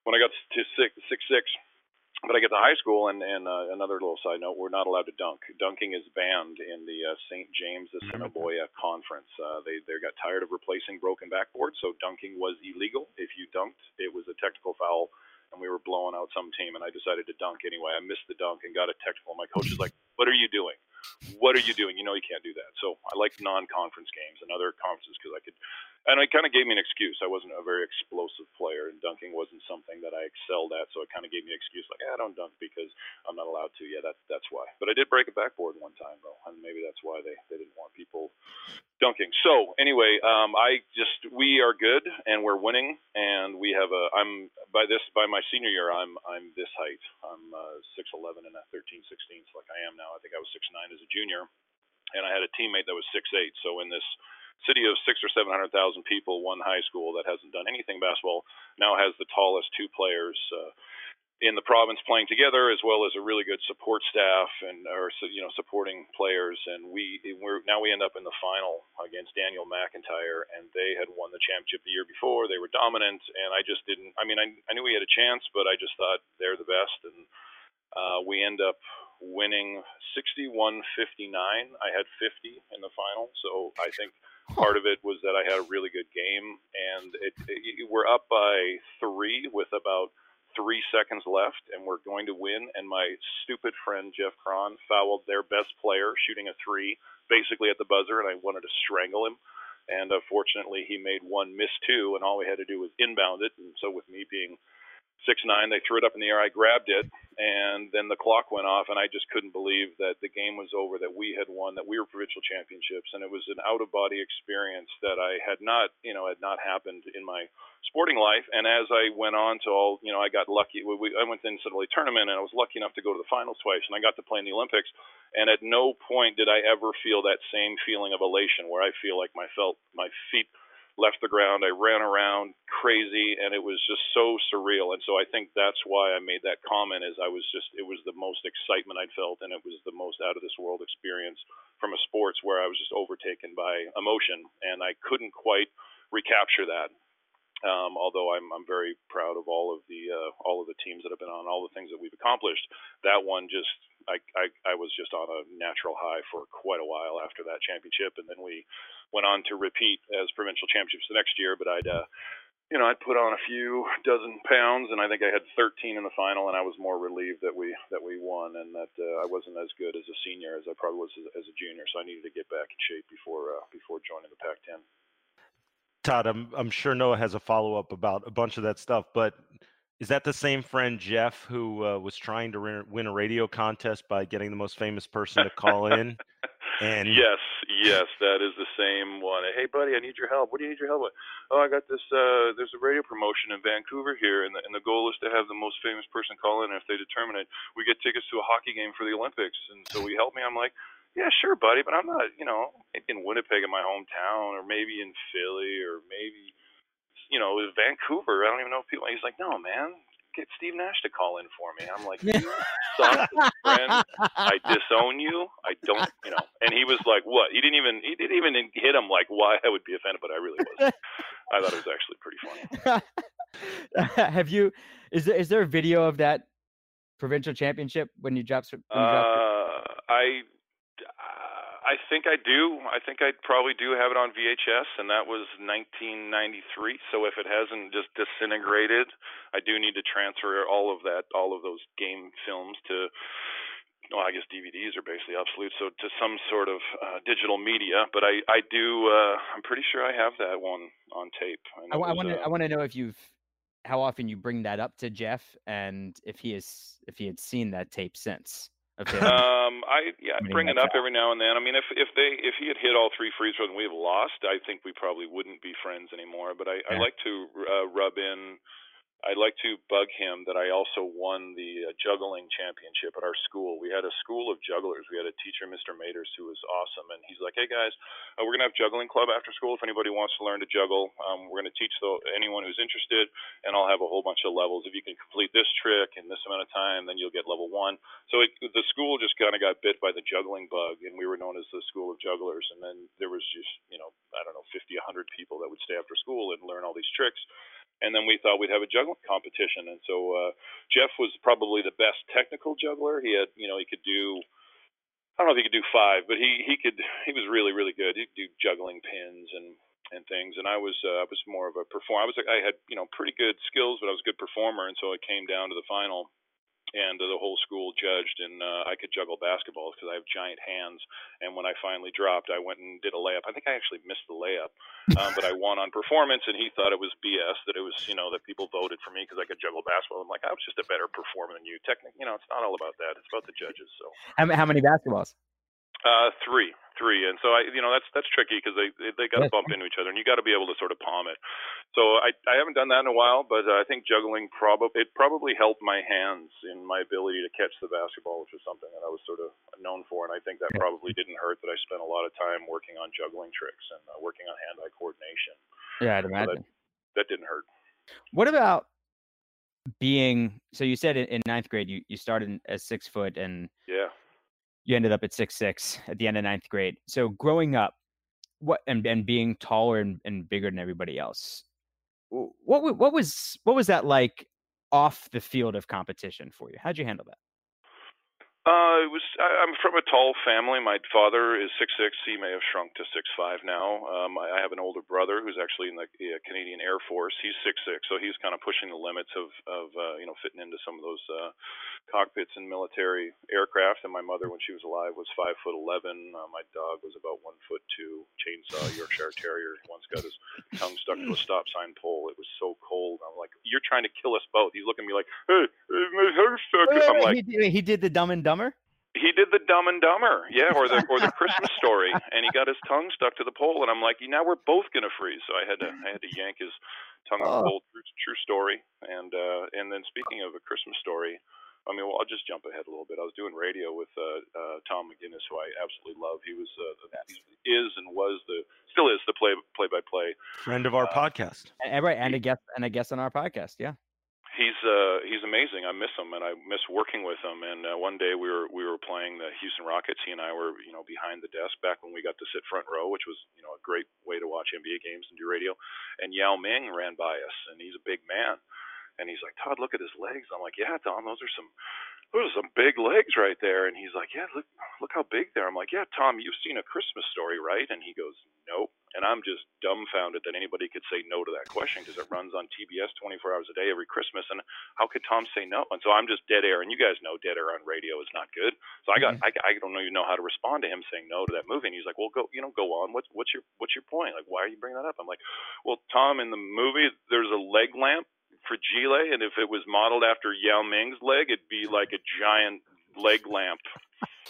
when I got to six six six but I get to high school and and uh, another little side note we're not allowed to dunk. Dunking is banned in the uh, St James Assiniboia conference. Uh, they they got tired of replacing broken backboards so dunking was illegal. If you dunked it was a technical foul and we were blowing out some team and I decided to dunk anyway. I missed the dunk and got a technical. My coach is like what are you doing what are you doing? You know you can't do that. So I like non-conference games and other conferences because I could, and it kind of gave me an excuse. I wasn't a very explosive player, and dunking wasn't something that I excelled at. So it kind of gave me an excuse, like "Eh, I don't dunk because I'm not allowed to. Yeah, that's that's why. But I did break a backboard one time though, and maybe that's why they they didn't want people dunking. So anyway, um, I just we are good and we're winning, and we have a. I'm by this by my senior year, I'm I'm this height. I'm uh, 6'11 and a 13 16 like I am now. I think I was 6'9 as a junior, and I had a teammate that was 6'8. So in this city of six or seven hundred thousand people, one high school that hasn't done anything basketball now has the tallest two players. Uh, in the province playing together, as well as a really good support staff and or you know supporting players, and we we're now we end up in the final against Daniel McIntyre, and they had won the championship the year before. They were dominant, and I just didn't. I mean, I I knew we had a chance, but I just thought they're the best, and uh, we end up winning 61-59. I had 50 in the final, so I think part of it was that I had a really good game, and it, it, we're up by three with about three seconds left, and we're going to win. And my stupid friend Jeff Cron fouled their best player shooting a three, basically at the buzzer, and I wanted to strangle him. And uh, fortunately, he made one miss two, and all we had to do was inbound it. And so, with me being six nine, they threw it up in the air. I grabbed it, and then the clock went off, and I just couldn't believe that the game was over, that we had won, that we were provincial championships, and it was an out of body experience that I had not, you know, had not happened in my sporting life. And as I went on to all, you know, I got lucky. We, we, I went to the NCAA tournament, and I was lucky enough to go to the finals twice, and I got to play in the Olympics. And at no point did I ever feel that same feeling of elation, where I feel like my felt my feet left the ground. I ran around crazy, and it was just so surreal. And so I think that's why I made that comment. Is I was just it was the most excitement I'd felt, and it was the most out of this world experience from a sports where I was just overtaken by emotion, and I couldn't quite recapture that. Um, although I'm I'm very proud of all of the uh, all of the teams that have been on, all the things that we've accomplished. That one just I, I I was just on a natural high for quite a while after that championship, and then we went on to repeat as provincial championships the next year. But I'd uh, you know I'd put on a few dozen pounds, and I think I had 13 in the final, and I was more relieved that we that we won, and that uh, I wasn't as good as a senior as I probably was as, as a junior. So I needed to get back in shape before uh, before joining the Pac-10. Todd, I'm I'm sure Noah has a follow up about a bunch of that stuff, but is that the same friend Jeff who uh, was trying to win a radio contest by getting the most famous person to call in? And yes, yes, that is the same one. Hey, buddy, I need your help. What do you need your help with? Oh, I got this. Uh, there's a radio promotion in Vancouver here, and the, and the goal is to have the most famous person call in. And if they determine it, we get tickets to a hockey game for the Olympics. And so he helped me. I'm like, yeah, sure, buddy, but I'm not, you know, maybe in Winnipeg in my hometown, or maybe in Philly, or maybe, you know, in Vancouver. I don't even know if people. He's like, no, man, get Steve Nash to call in for me. I'm like, you suck, friend. I disown you. I don't, you know. And he was like, what? He didn't even, he didn't even hit him like why I would be offended, but I really was. I thought it was actually pretty funny. Have you? Is there is there a video of that provincial championship when you dropped? When you dropped uh, I I think I do. I think I probably do have it on VHS, and that was 1993. So if it hasn't just disintegrated, I do need to transfer all of that, all of those game films to. Well, I guess DVDs are basically obsolete, so to some sort of uh, digital media. But I, I do. Uh, I'm pretty sure I have that one on tape. I, I want to. Uh, I want to know if you've how often you bring that up to Jeff, and if he is if he had seen that tape since. Um, I yeah, I bring it up every now and then. I mean, if if they if he had hit all three free throws and we have lost, I think we probably wouldn't be friends anymore. But I, yeah. I like to uh, rub in I'd like to bug him that I also won the uh, juggling championship at our school. We had a school of jugglers. We had a teacher, Mr. Maters, who was awesome, and he's like, "Hey guys, uh, we're gonna have juggling club after school. If anybody wants to learn to juggle, um, we're gonna teach the, anyone who's interested, and I'll have a whole bunch of levels. If you can complete this trick in this amount of time, then you'll get level one." So it, the school just kind of got bit by the juggling bug, and we were known as the school of jugglers. And then there was just, you know, I don't know, 50, 100 people that would stay after school and learn all these tricks and then we thought we'd have a juggling competition. And so uh, Jeff was probably the best technical juggler. He had, you know, he could do. I don't know if he could do five, but he he could. He was really really good. He could do juggling pins and and things. And I was uh, I was more of a performer. I was I had you know pretty good skills, but I was a good performer. And so it came down to the final and the whole school judged, and uh, I could juggle basketballs because I have giant hands. And when I finally dropped, I went and did a layup. I think I actually missed the layup, um, but I won on performance, and he thought it was BS that it was you know that people voted for me because I could juggle basketball. I'm like I was just a better performer than you. Technic, you know, it's not all about that. It's about the judges. So how, how many basketballs? Uh, three, three, and so I, you know, that's that's tricky because they they got to bump into each other, and you got to be able to sort of palm it. So I I haven't done that in a while, but uh, I think juggling probably it probably helped my hands in my ability to catch the basketball, which was something that I was sort of known for, and I think that probably didn't hurt that I spent a lot of time working on juggling tricks and uh, working on hand-eye coordination. Yeah, I'd imagine so that, that didn't hurt. What about being so you said in, in ninth grade you, you started as six foot and yeah you ended up at six six at the end of ninth grade. So growing up, what and and being taller and, and bigger than everybody else, what what was what was that like off the field of competition for you? How'd you handle that? Uh, it was. I, I'm from a tall family. My father is six six. He may have shrunk to six five now. Um, I, I have an older brother who's actually in the uh, Canadian Air Force. He's six six, so he's kind of pushing the limits of of uh, you know fitting into some of those uh, cockpits in military aircraft. And my mother, when she was alive, was five foot eleven. Uh, my dog was about one foot two. Chainsaw Yorkshire Terrier. Once got his tongue stuck to a stop sign pole. It was so cold. I'm like, you're trying to kill us both. He's looking at me like, hey, my tongue stuck. I'm like, he, he did the dumb and dumber. He did the Dumb and Dumber, yeah, or the or the Christmas Story, and he got his tongue stuck to the pole, and I'm like, now we're both gonna freeze. So I had to I had to yank his tongue off the pole. True, true story. And uh, and then speaking of a Christmas Story, I mean, well, I'll just jump ahead a little bit. I was doing radio with uh, uh, Tom McGinnis, who I absolutely love. He was uh, is and was the still is the play play by play friend of our uh, podcast, and, right, and a guest and a guest on our podcast. Yeah, he's uh he's amazing. I miss him and I miss working with him. And uh, one day we were we were playing the Houston Rockets. He and I were you know behind the desk back when we got to sit front row, which was you know a great way to watch NBA games and do radio. And Yao Ming ran by us, and he's a big man. And he's like, Todd, look at his legs. I'm like, yeah, Tom, those are some those are some big legs right there. And he's like, yeah, look, look how big they are. I'm like, yeah, Tom, you've seen a Christmas story, right? And he goes, nope. And I'm just dumbfounded that anybody could say no to that question because it runs on TBS 24 hours a day every Christmas. And how could Tom say no? And so I'm just dead air. And you guys know dead air on radio is not good. So I got, mm-hmm. I, I don't even know how to respond to him saying no to that movie. And he's like, well, go, you know, go on. What's, what's your, what's your point? Like, why are you bringing that up? I'm like, well, Tom, in the movie, there's a leg lamp fragile, and if it was modeled after Yao Ming's leg, it'd be like a giant leg lamp.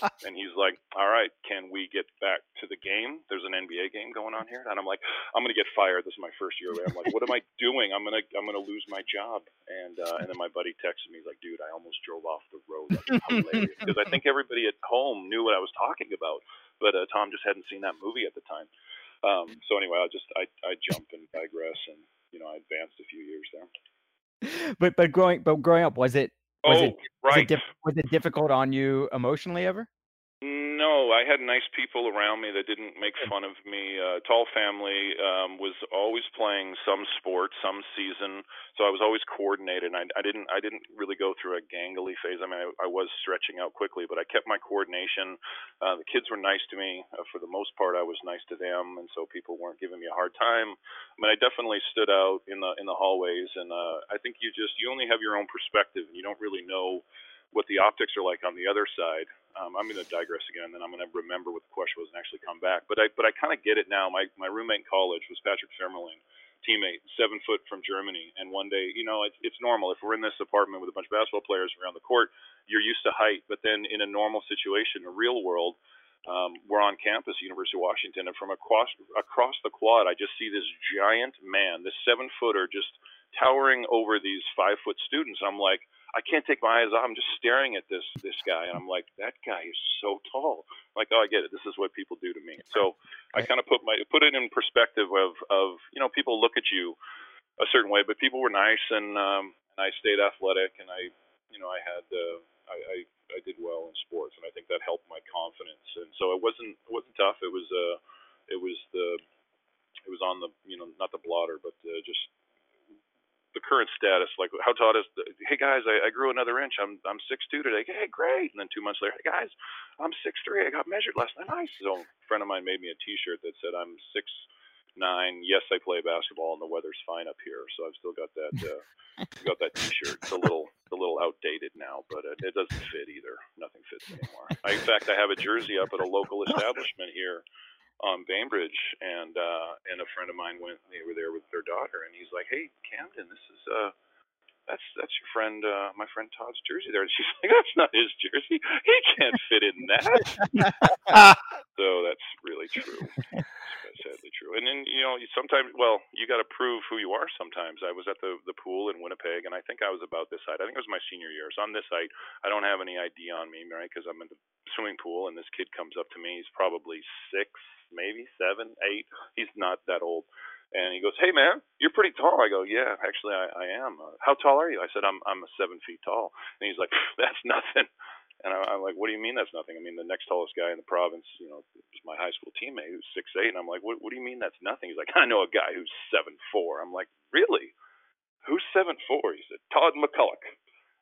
and he's like, "All right, can we get back to the game? There's an NBA game going on here." And I'm like, "I'm gonna get fired. This is my first year." I'm like, "What am I doing? I'm gonna I'm gonna lose my job." And uh, and then my buddy texted me, he's like, "Dude, I almost drove off the road." Because I think everybody at home knew what I was talking about, but uh, Tom just hadn't seen that movie at the time. Um, so anyway, I just I I jump and digress, and you know I advanced a few years there but but growing but growing up was it was oh, it right. was it, diff- was it difficult on you emotionally ever? No, I had nice people around me that didn't make fun of me. Uh, tall family um, was always playing some sport, some season, so I was always coordinated. I, I didn't, I didn't really go through a gangly phase. I mean, I, I was stretching out quickly, but I kept my coordination. Uh, the kids were nice to me uh, for the most part. I was nice to them, and so people weren't giving me a hard time. I mean, I definitely stood out in the in the hallways, and uh, I think you just you only have your own perspective, and you don't really know what the optics are like on the other side. Um, I'm going to digress again, and then I'm going to remember what the question was and actually come back. But I but I kind of get it now. My my roommate in college was Patrick Femerling, teammate, seven foot from Germany. And one day, you know, it's it's normal if we're in this apartment with a bunch of basketball players around the court, you're used to height. But then in a normal situation, the real world, um, we're on campus, University of Washington, and from across across the quad, I just see this giant man, this seven footer, just towering over these five foot students. I'm like I can't take my eyes off. I'm just staring at this this guy, and I'm like, that guy is so tall. I'm like, oh, I get it. This is what people do to me. So I kind of put my put it in perspective of of you know people look at you a certain way, but people were nice, and um, and I stayed athletic, and I you know I had uh, I, I I did well in sports, and I think that helped my confidence. And so it wasn't it wasn't tough. It was uh it was the it was on the you know not the blotter, but uh, just the current status, like how Todd is. Hey guys, I, I grew another inch. I'm I'm six two today. Hey, great. And then two months later, hey guys, I'm six three. I got measured last night. Nice. So a friend of mine made me a T-shirt that said I'm six nine. Yes, I play basketball, and the weather's fine up here. So I've still got that uh, got that T-shirt. It's a little a little outdated now, but it, it doesn't fit either. Nothing fits anymore. I, in fact, I have a jersey up at a local establishment here on Bainbridge, and uh, and a friend of mine went. They were there with their daughter, and he's like, "Hey, Camden, this is uh, that's that's your friend, uh, my friend Todd's jersey there." And she's like, "That's not his jersey. He can't fit in that." so that's really true. That's sadly true. And then you know, sometimes, well, you got to prove who you are. Sometimes I was at the the pool in Winnipeg, and I think I was about this height. I think it was my senior year. So on this height, I don't have any ID on me, right? Because I'm in the swimming pool, and this kid comes up to me. He's probably six maybe seven, eight. He's not that old. And he goes, "Hey man, you're pretty tall." I go, "Yeah, actually I, I am." Uh, How tall are you? I said, "I'm I'm a seven feet tall." And he's like, "That's nothing." And I, I'm like, "What do you mean that's nothing?" I mean, the next tallest guy in the province, you know, is my high school teammate who's six eight. And I'm like, "What What do you mean that's nothing?" He's like, "I know a guy who's seven four." I'm like, "Really? Who's seven four? He said, "Todd MacCulloch."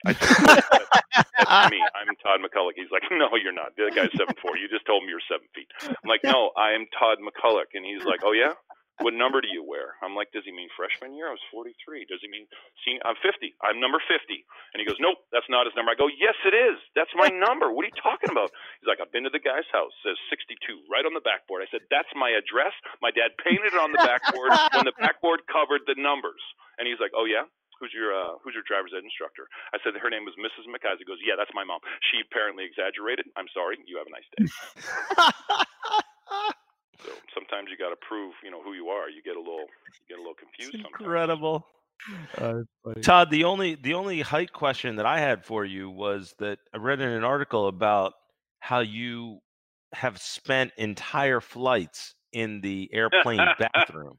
I said, that's me. I'm Todd MacCulloch. He's like, no, you're not. The guy's seven four. You just told me you're seven feet. I'm like, no, I am Todd MacCulloch. And he's like, oh yeah. What number do you wear? I'm like, does he mean freshman year? I was 43. Does he mean senior? I'm 50. I'm number 50. And he goes, nope, that's not his number. I go, yes, it is. That's my number. What are you talking about? He's like, I've been to the guy's house. Says 62 right on the backboard. I said, that's my address. My dad painted it on the backboard when the backboard covered the numbers. And he's like, oh yeah who's your uh, who's your driver's ed instructor? I said her name was Mrs. McIsaac. He goes, yeah, that's my mom. She apparently exaggerated. I'm sorry. You have a nice day. so sometimes you got to prove, you know, who you are. You get a little you get a little confused. It's incredible. Uh, Todd, the only the only height question that I had for you was that I read in an article about how you have spent entire flights in the airplane bathroom.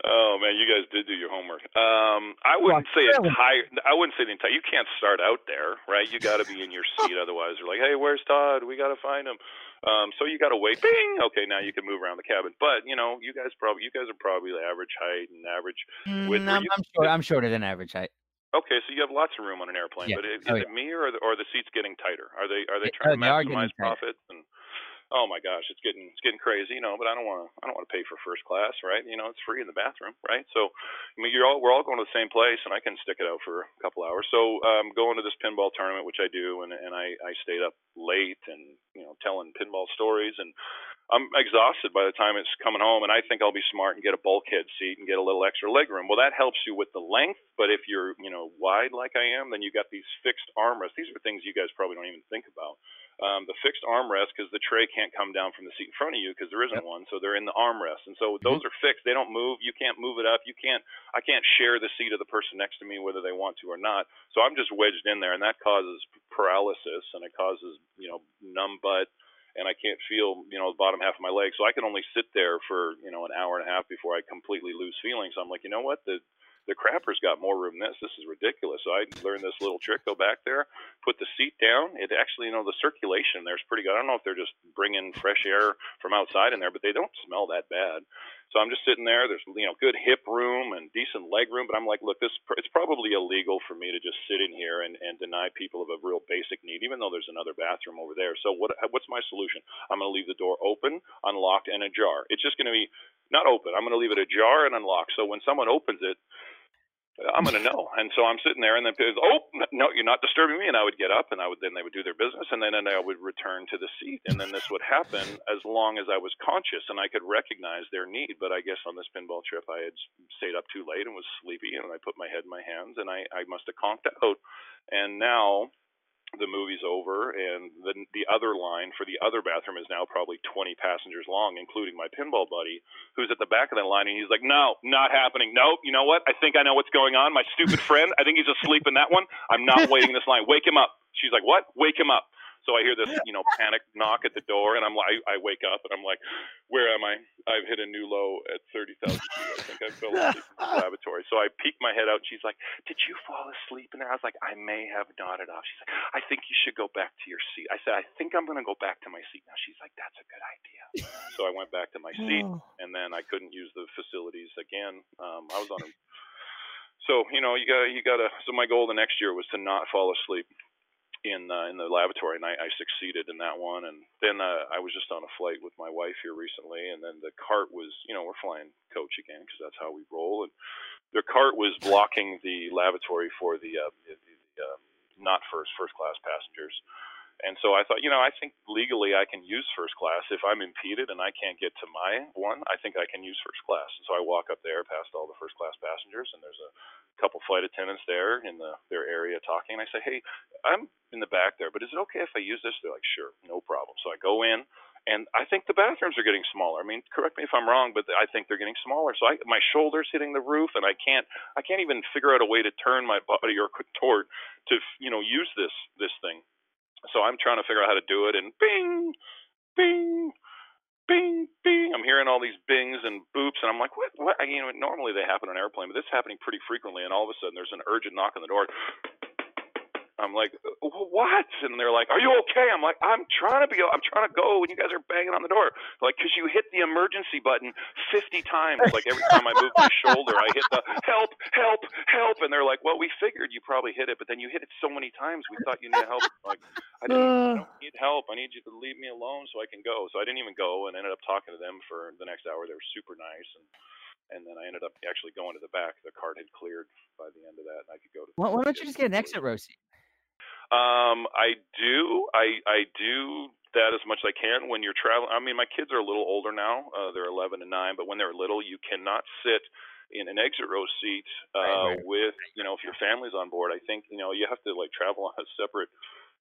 Oh man, you guys did do your homework. Um, I wouldn't well, say really? entire. I wouldn't say the entire. You can't start out there, right? You got to be in your seat, otherwise they're like, "Hey, where's Todd? We got to find him." Um, so you got to wait. Bing. Okay, now you can move around the cabin. But you know, you guys probably you guys are probably the average height and average width. Mm, I'm, you, I'm, short, I'm shorter than average height. Okay, so you have lots of room on an airplane. Yeah. But is, oh, is yeah. it me or the, or the seats getting tighter? Are they are they trying yeah, to maximize profits and oh my gosh, it's getting it's getting crazy, you know. But I don't want to I don't want to pay for first class, right? You know, it's free in the bathroom, right? So, I mean, you're all we're all going to the same place, and I can stick it out for a couple hours. So, um, going to this pinball tournament, which I do, and and I I stayed up late and you know telling pinball stories and. I'm exhausted by the time it's coming home, and I think I'll be smart and get a bulkhead seat and get a little extra leg room. Well, that helps you with the length, but if you're, you know, wide like I am, then you got these fixed armrests. These are things you guys probably don't even think about um, the fixed armrest because the tray can't come down from the seat in front of you because there isn't yep. one. So they're in the armrest, and so mm-hmm. those are fixed. They don't move. You can't move it up. You can't. I can't share the seat of the person next to me whether they want to or not. So I'm just wedged in there, and that causes paralysis and it causes you know numb butt and I can't feel, you know, the bottom half of my leg. So I can only sit there for, you know, an hour and a half before I completely lose feeling. So I'm like, you know what? The the crapper's got more room than this. This is ridiculous. So I learned this little trick. Go back there, put the seat down. It actually, you know, the circulation there is pretty good. I don't know if they're just bringing fresh air from outside in there, but they don't smell that bad. So I'm just sitting there. There's you know good hip room and decent leg room, but I'm like, look, this it's probably illegal for me to just sit in here and, and deny people of a real basic need, even though there's another bathroom over there. So what what's my solution? I'm going to leave the door open, unlocked, and ajar. It's just going to be not open. I'm going to leave it ajar and unlocked. So when someone opens it, I'm going to know. And so I'm sitting there, and then oh no, you're not disturbing me. And I would get up, and I would then they would do their business, and then and I would return to the seat, and then this would happen as long as I was conscious and I could recognize their need. But I guess on this pinball trip, I had stayed up too late and was sleepy, and I put my head in my hands, and I I must have conked out. And now the movie's over, and the the other line for the other bathroom is now probably 20 passengers long, including my pinball buddy, who's at the back of that line, and he's like, "No, not happening. No, you know what? I think I know what's going on. My stupid friend, I think he's asleep in that one. I'm not waiting this line. Wake him up." She's like, "What? Wake him up." So I hear this, you know, panic knock at the door, and I'm like, I wake up and I'm like, where am I? I've hit a new low at 30,000 feet. I think I fell asleep in the laboratory. So I peek my head out, and she's like, Did you fall asleep in there? I was like, I may have nodded off. She's like, I think you should go back to your seat. I said, I think I'm going to go back to my seat now. She's like, That's a good idea. so I went back to my seat, oh. and then I couldn't use the facilities again. Um, I was on a so you know you got you got to so my goal the next year was to not fall asleep in uh, in the laboratory, and I, I succeeded in that one. And then uh, I was just on a flight with my wife here recently, and then the cart was, you know, we're flying coach again because that's how we roll, and their cart was blocking the lavatory for the, uh, the, the um, not first first class passengers. And so I thought, you know, I think legally I can use first class. If I'm impeded and I can't get to my one, I think I can use first class. And so I walk up there past all the first class passengers, and there's a couple flight attendants there in the their area talking. And I say, hey, I'm in the back there, but is it okay if I use this? They're like, sure, no problem. So I go in. And I think the bathrooms are getting smaller. I mean, correct me if I'm wrong, but I think they're getting smaller. So I, my shoulders hitting the roof, and I can't, I can't even figure out a way to turn my body or contort to, you know, use this this thing. So I'm trying to figure out how to do it, and bing, bing, bing, bing. I'm hearing all these bings and boops, and I'm like, what? What? I, you know, normally they happen on an airplane, but this is happening pretty frequently. And all of a sudden, there's an urgent knock on the door. I'm like, what? And they're like, are you okay? I'm like, I'm trying to be, I'm trying to go, and you guys are banging on the door. They're like, because you hit the emergency button 50 times. Like every time I move my shoulder, I hit the help, help, help, and they're like, well, we figured you probably hit it, but then you hit it so many times, we thought you needed help. Like, I didn't I uh. don't need help. I need you to leave me alone so I can go. So I didn't even go, and ended up talking to them for the next hour. They were super nice and and then I ended up actually going to the back. The cart had cleared by the end of that, and I could go to. Well, why don't you just get an exit row seat? Um, I do. I I do that as much as I can when you're traveling. I mean, my kids are a little older now. Uh, they're 11 and 9, but when they're little, you cannot sit in an exit row seat uh, right, right. with you know if your family's on board. I think you know you have to like travel on a separate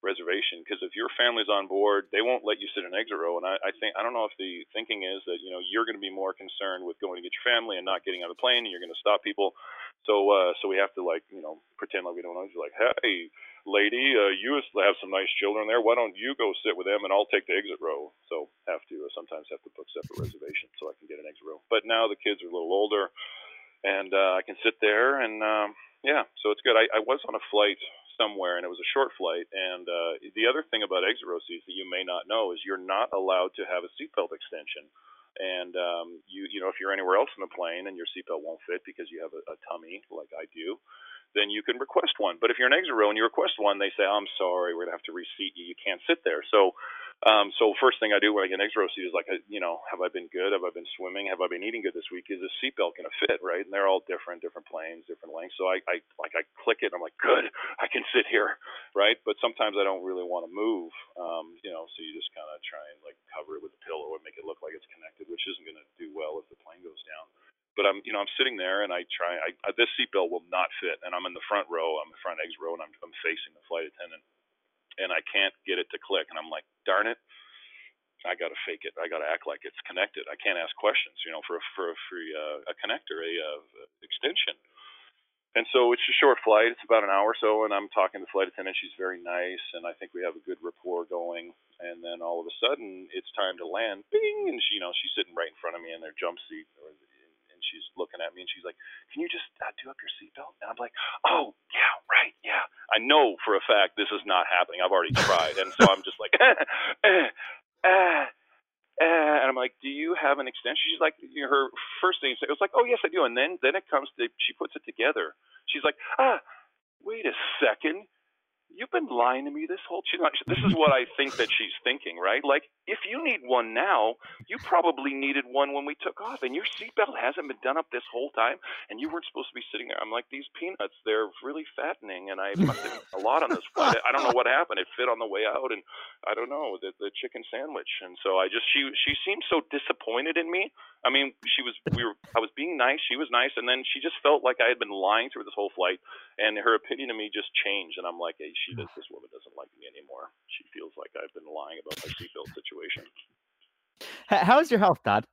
reservation because if your family's on board, they won't let you sit in exit row. And I, I think I don't know if the thinking is that you know you're going to be more concerned with going to get your family and not getting on the plane, and you're going to stop people. So uh, so we have to like you know pretend like we don't know. You're like, hey, lady, uh, you have some nice children there. Why don't you go sit with them and I'll take the exit row? So have to uh, sometimes have to book separate reservations so I can get an exit row. But now the kids are a little older, and uh, I can sit there and um, yeah, so it's good. I, I was on a flight somewhere and it was a short flight. And uh, the other thing about exit row seats that you may not know is you're not allowed to have a seatbelt extension. And um, you you know if you're anywhere else in the plane and your seatbelt won't fit because you have a, a tummy like I do, then you can request one. But if you're an exit row and you request one, they say, oh, "I'm sorry, we're gonna have to reseat you. You can't sit there." So um, so first thing I do when I get an exit row seat is like, you know, have I been good? Have I been swimming? Have I been eating good this week? Is the seatbelt going to fit? Right? And they're all different, different planes, different lengths. So I, I like I click it. And I'm like, good, I can sit here, right? But sometimes I don't really want to move, um, you know. So you just kind of try and like cover it with a pillow and make it look like it's connected, which isn't going to do well if the plane goes down. But I'm, you know, I'm sitting there and I try. I, I this seatbelt will not fit, and I'm in the front row. I'm the front exit row, and I'm, I'm facing the flight attendant, and I can't get it to click. And I'm like, darn it I got to fake it. I got to act like it's connected. I can't ask questions, you know, for a, for a free uh, a connector, a uh, extension. And so it's a short flight. It's about an hour or so, and I'm talking to the flight attendant. She's very nice, and I think we have a good rapport going. And then all of a sudden, it's time to land. Bing! And she, you know, she's sitting right in front of me in their jump seat, and she's looking at me, and she's like, "Can you just uh, do up your seatbelt?" And I'm like, "Oh, yeah, right, yeah." I know for a fact this is not happening. I've already tried, and so I'm just like, eh, ah, ah. and I'm like, do you have an extension? She's like, her first thing, it was like, oh yes, I do. And then then it comes to, she puts it together. She's like, ah, wait a second you've been lying to me this whole not, this is what I think that she's thinking, right? Like if you need one now, you probably needed one when we took off and your seatbelt hasn't been done up this whole time and you weren't supposed to be sitting there. I'm like these peanuts, they're really fattening and I must have a lot on this flight. I don't know what happened. It fit on the way out and I don't know, the the chicken sandwich. And so I just she she seemed so disappointed in me. I mean, she was we were I was being nice, she was nice and then she just felt like I had been lying through this whole flight and her opinion of me just changed and I'm like, hey, she does this woman doesn't like me anymore. She feels like I've been lying about my seatbelt situation. How's your health, Todd?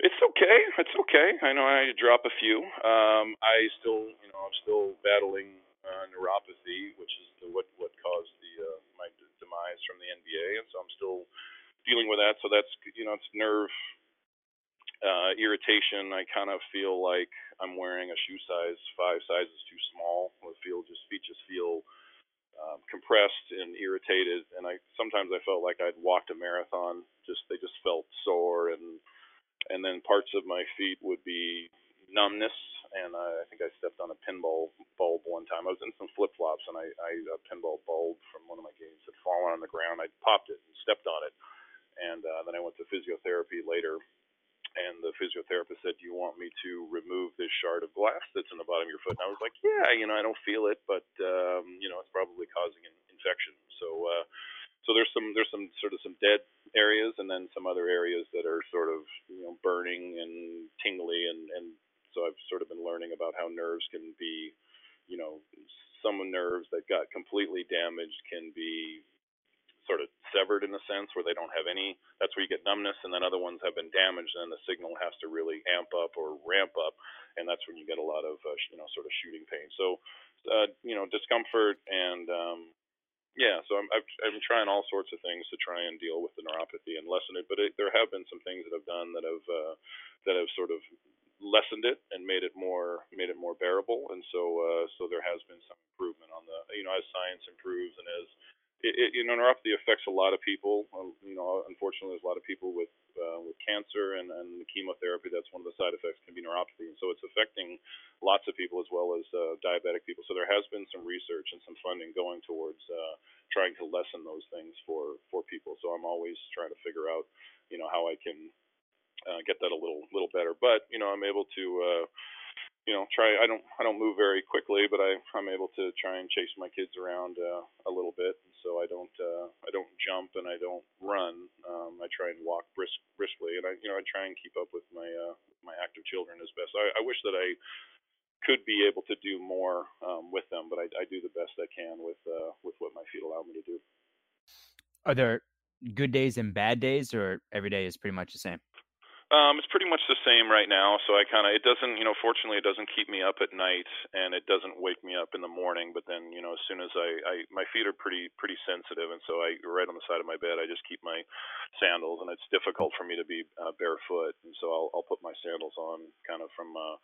It's okay. It's okay. I know I drop a few. Um, I still, you know, I'm still battling uh, neuropathy, which is the, what what caused the uh, my d- demise from the NBA, and so I'm still dealing with that. So that's you know, it's nerve uh, irritation. I kind of feel like I'm wearing a shoe size five sizes too small. I feel just feet just feel um, compressed and irritated, and I sometimes I felt like I'd walked a marathon. Just they just felt sore, and and then parts of my feet would be numbness, and I, I think I stepped on a pinball bulb one time. I was in some flip flops, and I, I a pinball bulb from one of my games had fallen on the ground. I popped it and stepped on it, and uh, then I went to physiotherapy later and the physiotherapist said, "Do you want me to remove this shard of glass that's in the bottom of your foot?" And I was like, "Yeah, you know, I don't feel it, but um, you know, it's probably causing an infection." So, uh, so there's some there's some sort of some dead areas, and then some other areas that are sort of you know burning and tingly, and and so I've sort of been learning about how nerves can be, you know, some nerves that got completely damaged can be sort of severed in a sense where they don't have any that's where you get numbness and then other ones have been damaged and the signal has to really amp up or ramp up and that's when you get a lot of uh, you know sort of shooting pain. So uh, you know discomfort and um, yeah so I'm, I'm trying all sorts of things to try and deal with the neuropathy and lessen it but it, there have been some things that I've done that have uh, that have sort of lessened it and made it more made it more bearable and so uh, so there has been some improvement on the you know as science improves and as it, it, you know, neuropathy affects a lot of people. You know, unfortunately, there's a lot of people with uh, with cancer and, and the chemotherapy. That's one of the side effects can be neuropathy, and so it's affecting lots of people as well as uh, diabetic people. So there has been some research and some funding going towards uh, trying to lessen those things for for people. So I'm always trying to figure out, you know, how I can uh, get that a little little better. But you know, I'm able to. Uh, you know, try. I don't I don't move very quickly, but I I'm able to try and chase my kids around uh, a little bit. So I don't uh, I don't jump and I don't run. Um, I try and walk brisk briskly, and I you know I try and keep up with my uh, my active children as best. I, I wish that I could be able to do more um, with them, but I, I do the best I can with uh, with what my feet allow me to do. Are there good days and bad days, or every day is pretty much the same? Um, it's pretty much the same right now. So I kind of it doesn't you know fortunately it doesn't keep me up at night and it doesn't wake me up in the morning. But then you know as soon as I, I my feet are pretty pretty sensitive, and so I right on the side of my bed I just keep my sandals, and it's difficult for me to be uh, barefoot, and so I'll I'll put my sandals on kind of from uh,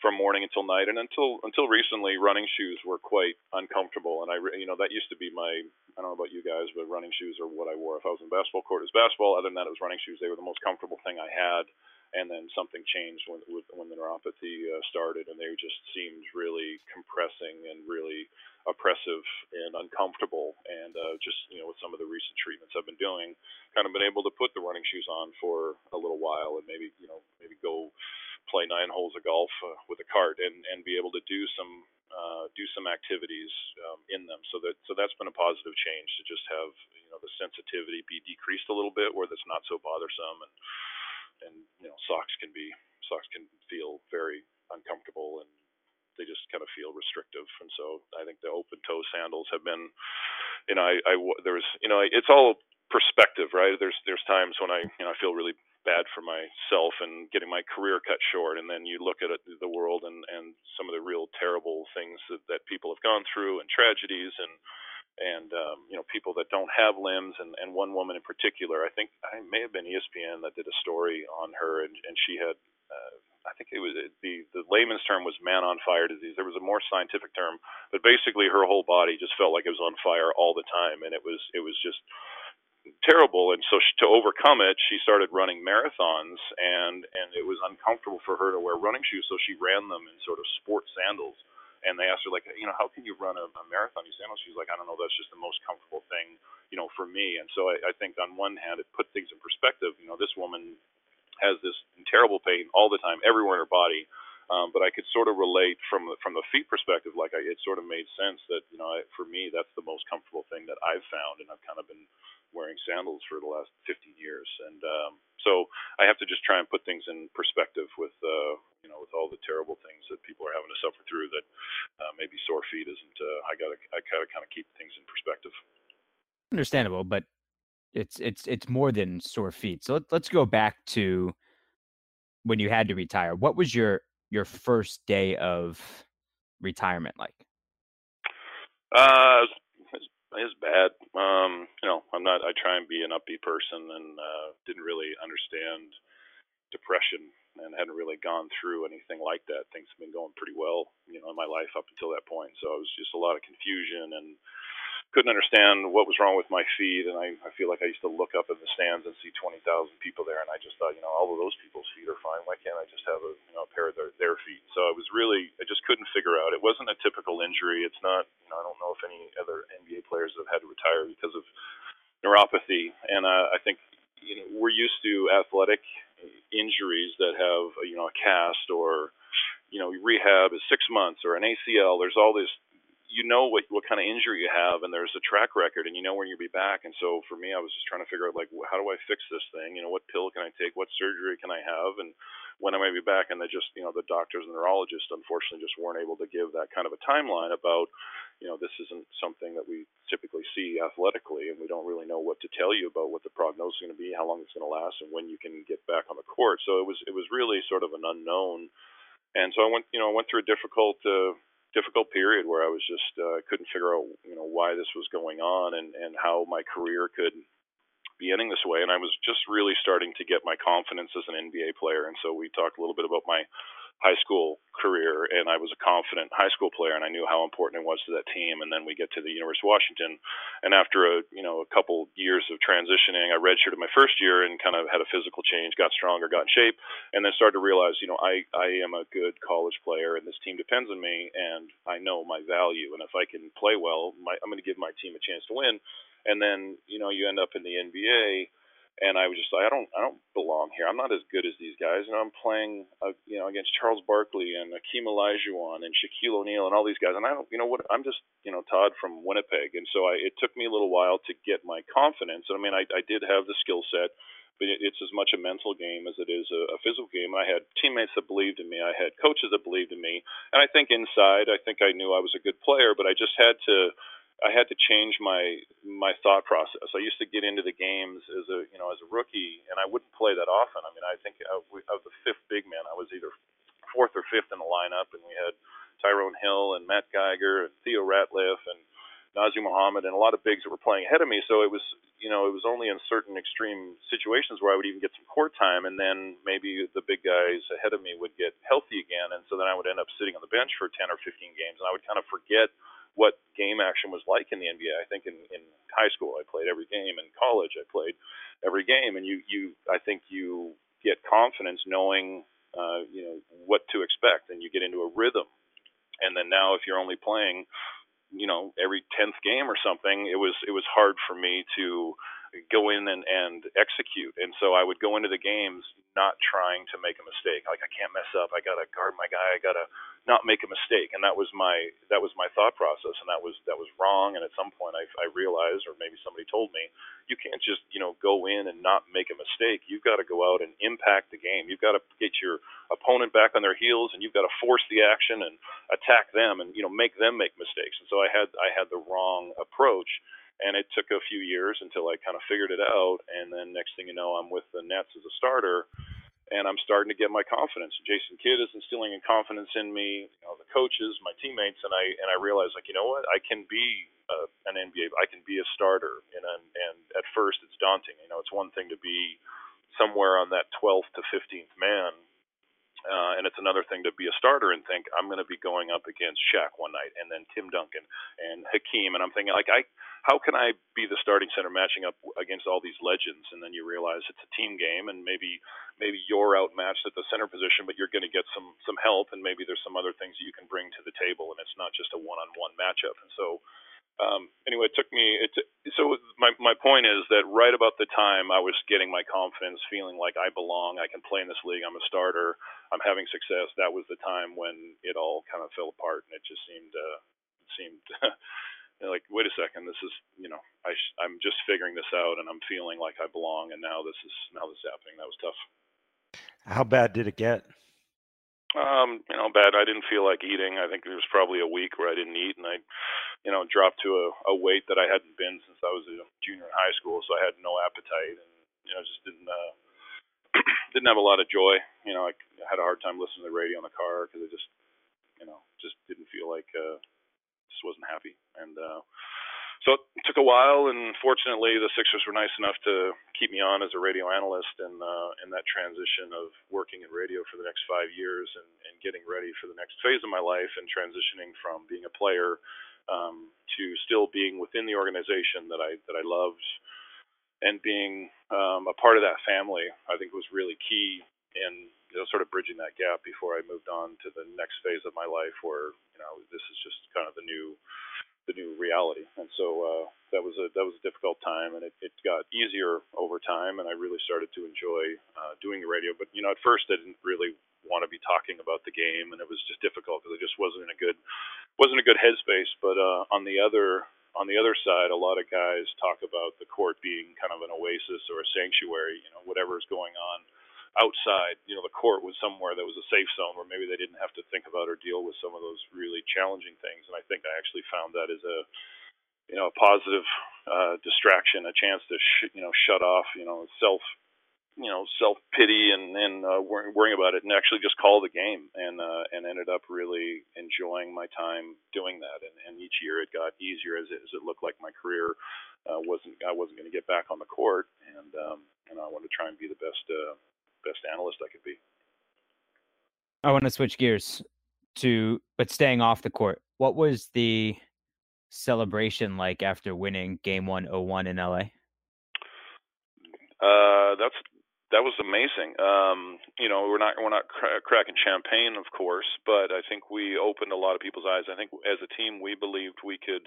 from morning until night, and until until recently, running shoes were quite uncomfortable, and I you know that used to be my I don't know about you guys, but running shoes are what I wore if I was in basketball court. Was basketball. Other than that, it was running shoes. They were the most comfortable thing I had and then something changed when when the neuropathy uh, started, and they just seemed really compressing and really oppressive and uncomfortable. And uh, just you know, with some of the recent treatments I've been doing, kind of been able to put the running shoes on for a little while, and maybe you know maybe go play nine holes of golf uh, with a cart and and be able to do some uh, do some activities um, in them. So that so that's been a positive change to just have you know the sensitivity be decreased a little bit, where that's not so bothersome and and you know socks can be socks can feel very uncomfortable and they just kind of feel restrictive and so i think the open toe sandals have been you know i i there's you know it's all perspective right there's there's times when i you know i feel really bad for myself and getting my career cut short. And then you look at it, the world and and some of the real terrible things that, that people have gone through and tragedies and and um, you know people that don't have limbs and, and one woman in particular. I think I may have been ESPN that did a story on her and, and she had uh, I think it was the the layman's term was man on fire disease. There was a more scientific term but basically her whole body just felt like it was on fire all the time. And it was it was just terrible and so she, to overcome it she started running marathons and and it was uncomfortable for her to wear running shoes so she ran them in sort of sport sandals and they asked her like, you know, how can you run a, a marathon in sandals? She's like, I don't know, that's just the most comfortable thing, you know, for me. And so I, I think on one hand, it put things in perspective. You know, this woman has this terrible pain all the time, everywhere in her body. Um, but I could sort of relate from from the feet perspective, like I, it sort of made sense that you know I, for me that's the most comfortable thing that I've found, and I've kind of been wearing sandals for the last 15 years, and um, so I have to just try and put things in perspective with uh, you know with all the terrible things that people are having to suffer through. That uh, maybe sore feet isn't. Uh, I gotta I gotta kind of keep things in perspective. Understandable, but it's it's it's more than sore feet. So let, let's go back to when you had to retire. What was your your first day of retirement like? Uh, it's, bad. Um, you know, I'm not. I try and be an upbeat person, and uh, didn't really understand depression, and hadn't really gone through anything like that. Things have been going pretty well, you know, in my life up until that point. So it was just a lot of confusion and couldn't understand what was wrong with my feet, and I, I feel like I used to look up in the stands and see 20,000 people there, and I just thought, you know, all of those people's feet are fine. Why can't I just have a, you know, a pair of their, their feet? So I was really, I just couldn't figure out. It wasn't a typical injury. It's not, you know, I don't know if any other NBA players have had to retire because of neuropathy, and uh, I think, you know, we're used to athletic injuries that have, you know, a cast or, you know, rehab is six months or an ACL. There's all this you know what what kind of injury you have, and there's a track record, and you know when you'll be back. And so for me, I was just trying to figure out like how do I fix this thing? You know, what pill can I take? What surgery can I have? And when am I be back? And they just you know the doctors and neurologists unfortunately just weren't able to give that kind of a timeline about you know this isn't something that we typically see athletically, and we don't really know what to tell you about what the prognosis is going to be, how long it's going to last, and when you can get back on the court. So it was it was really sort of an unknown. And so I went, you know, I went through a difficult uh, difficult period where I was just uh, couldn't figure out you know why this was going on and and how my career could be ending this way. And I was just really starting to get my confidence as an NBA player. And so we talked a little bit about my high school career and I was a confident high school player and I knew how important it was to that team and then we get to the University of Washington and after a you know a couple years of transitioning I redshirted my first year and kind of had a physical change got stronger got in shape and then started to realize you know I I am a good college player and this team depends on me and I know my value and if I can play well my, I'm going to give my team a chance to win and then you know you end up in the NBA and I was just like, I don't, I don't belong here. I'm not as good as these guys. And I'm playing, uh, you know, against Charles Barkley and Akeem Olajuwon and Shaquille O'Neal and all these guys. And I don't, you know, what? I'm just, you know, Todd from Winnipeg. And so I, it took me a little while to get my confidence. And I mean, I, I did have the skill set, but it, it's as much a mental game as it is a, a physical game. I had teammates that believed in me. I had coaches that believed in me. And I think inside, I think I knew I was a good player, but I just had to I had to change my my thought process. I used to get into the games as a you know as a rookie, and I wouldn't play that often. I mean, I think of, the fifth big man, I was either fourth or fifth in the lineup, and we had Tyrone Hill and Matt Geiger and Theo Ratliff and Nazr Mohammed and a lot of bigs that were playing ahead of me. So it was, you know, it was only in certain extreme situations where I would even get some court time, and then maybe the big guys ahead of me would get healthy again, and so then I would end up sitting on the bench for 10 or 15 games, and I would kind of forget what game action was like in the NBA. I think in, in high school I played every game, in college I played every game, and you, you, I think you get confidence knowing, uh, you know, what to expect, and you get into a rhythm. And then now, if you're only playing you know every tenth game or something, it was it was hard for me to go in and, and execute. And so I would go into the games not trying to make a mistake. Like I can't mess up. I gotta guard my guy. I gotta not make a mistake. And that was my that was my thought process. And that was that was wrong. And at some point I, I realized, or maybe somebody told me, you can't just you know go in and not make a mistake. You've got to go out and impact the game. You've got to get your opponent back on their heels, and you've got to force the action and attack them, and you know make them make mistakes. And so I had I had the wrong approach and it took a few years until I kind of figured it out. And then next thing you know, I'm with the Nets as a starter, and I'm starting to get my confidence. Jason Kidd is instilling in confidence in me, you know, the coaches, my teammates, and I and I realized like, you know what, I can be uh, an NBA, I can be a starter. And and at first it's daunting. You know, it's one thing to be somewhere on that 12th to 15th man uh, and it's another thing to be a starter and think I'm going to be going up against Shaq one night, and then Tim Duncan and Hakeem, and I'm thinking like I, how can I be the starting center matching up against all these legends? And then you realize it's a team game, and maybe maybe you're outmatched at the center position, but you're going to get some some help, and maybe there's some other things that you can bring to the table, and it's not just a one-on-one matchup. And so um, anyway, it took me. It, so my my point is that right about the time I was getting my confidence, feeling like I belong, I can play in this league, I'm a starter, I'm having success. That was the time when it all kind of fell apart, and it just seemed uh, it seemed like wait a second, this is you know I sh- I'm just figuring this out, and I'm feeling like I belong, and now this is now this is happening. That was tough. How bad did it get? Um, you know, bad. I didn't feel like eating. I think there was probably a week where I didn't eat, and I, you know, dropped to a, a weight that I hadn't been since I was a junior in high school. So I had no appetite, and you know, just didn't uh, didn't have a lot of joy. You know, I had a hard time listening to the radio in the car because I just, you know, just didn't feel like, uh, just wasn't happy, and uh, so it took a while, and fortunately, the Sixers were nice enough to keep me on as a radio analyst, and uh, in that transition of working in radio for the next five years and, and getting ready for the next phase of my life, and transitioning from being a player um, to still being within the organization that I that I loved, and being um, a part of that family, I think was really key in you know, sort of bridging that gap before I moved on to the next phase of my life, where you know this is just kind of the new the new reality. And so uh, that was a that was a difficult time, and it, it got easier over time, and I really started to enjoy uh, doing the radio. But you know, at first I didn't really want to be talking about the game, and it was just difficult because I just wasn't in a good wasn't a good headspace. But uh, on the other on the other side, a lot of guys talk about the court being kind of an oasis or a sanctuary. You know, whatever is going on outside, you know, the court was somewhere that was a safe zone where maybe they didn't have to think about or deal with some of those really challenging things. And I think I actually found that as a, you know, a positive uh, distraction, a chance to, sh- you know, shut off, you know, self, you know, self pity and and uh, worrying about it, and actually just call the game, and uh, and ended up really enjoying my time doing that. And, and each year it got easier as it, as it looked like my career uh, wasn't I wasn't going to get back on the court, and um, and I wanted to try and be the best uh, best analyst I could be. I want to switch gears to, but staying off the court. What was the celebration like after winning Game 101 in LA? Uh, that's that was amazing. Um, you know, we're not we're not cra- cracking champagne, of course, but I think we opened a lot of people's eyes. I think as a team, we believed we could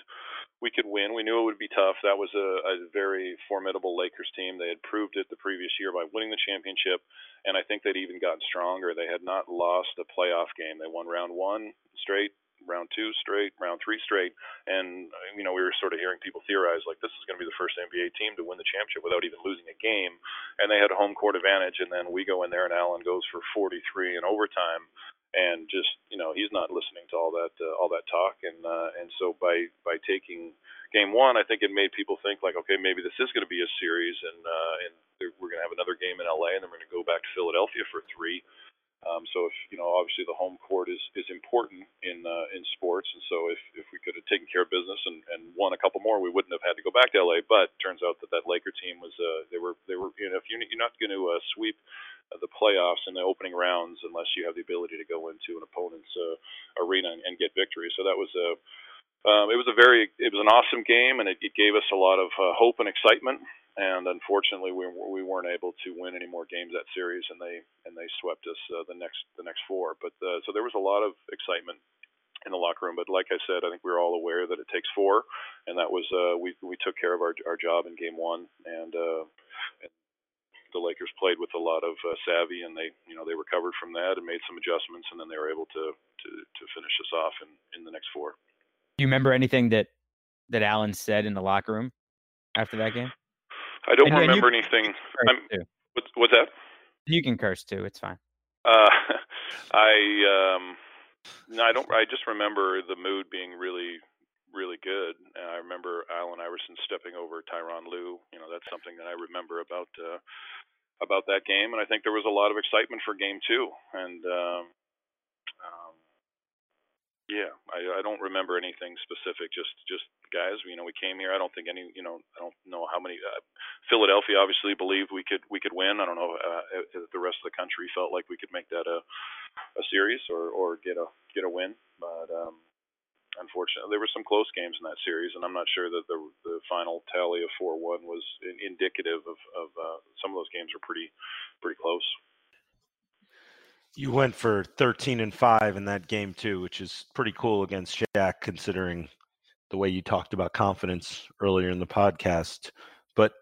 we could win. We knew it would be tough. That was a, a very formidable Lakers team. They had proved it the previous year by winning the championship, and I think they'd even gotten stronger. They had not lost a playoff game. They won round one straight, round two straight, round three straight, and you know we were sort of hearing people theorize like this is going to be the first NBA team to win the championship without even losing a game, and they had a home court advantage, and then we go in there and Allen goes for 43 in overtime, and just you know he's not listening to all that uh, all that talk, and uh, and so by by taking game one, I think it made people think like okay maybe this is going to be a series, and uh, and we're going to have another game in LA, and then we're going to go back to Philadelphia for three Um, so if you know, obviously the home court is is important in uh, in sports, and so if if we could have taken care of business and, and won a couple more, we wouldn't have had to go back to LA. But turns out that that Laker team was uh, they were they were you know if you're, you're not going to uh, sweep the playoffs in the opening rounds unless you have the ability to go into an opponent's uh, arena and, and get victory. So that was a um, it was a very it was an awesome game, and it, it gave us a lot of uh, hope and excitement and unfortunately we we weren't able to win any more games that series and they and they swept us uh, the next the next four but uh, so there was a lot of excitement in the locker room but like I said I think we were all aware that it takes four and that was uh, we we took care of our our job in game 1 and uh and the Lakers played with a lot of uh, savvy and they you know they recovered from that and made some adjustments and then they were able to to to finish us off in in the next four. Do you remember anything that that Allen said in the locker room after that game? I don't and, remember and anything. What's, what's that? You can curse too. It's fine. Uh, I um, no, I don't. I just remember the mood being really, really good. And I remember Allen Iverson stepping over Tyronn Lue. You know, that's something that I remember about uh, about that game. And I think there was a lot of excitement for Game Two. And um, yeah, I, I don't remember anything specific. Just just guys, you know, we came here. I don't think any, you know, I don't know how many. Uh, Philadelphia obviously believed we could we could win. I don't know uh, if the rest of the country felt like we could make that a a series or or get a get a win. But um, unfortunately, there were some close games in that series, and I'm not sure that the the final tally of four one was in, indicative of of uh, some of those games are pretty pretty close. You went for 13 and 5 in that game too, which is pretty cool against Shaq considering the way you talked about confidence earlier in the podcast. But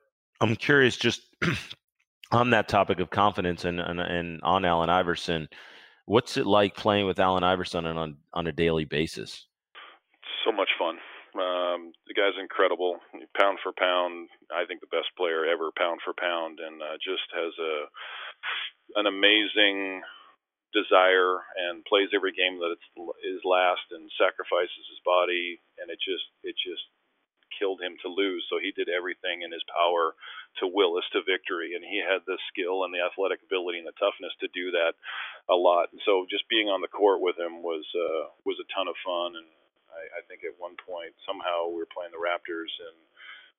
I'm curious just on that topic of confidence and, and, and on Allen Iverson, what's it like playing with Allen Iverson on on a daily basis? So much fun. Um, the guy's incredible, pound for pound. I think the best player ever, pound for pound, and uh, just has a an amazing desire and plays every game that it's, is last and sacrifices his body and it just it just killed him to lose. So he did everything in his power to will us to victory and he had the skill and the athletic ability and the toughness to do that a lot. And so just being on the court with him was uh was a ton of fun and I, I think at one point somehow we were playing the Raptors and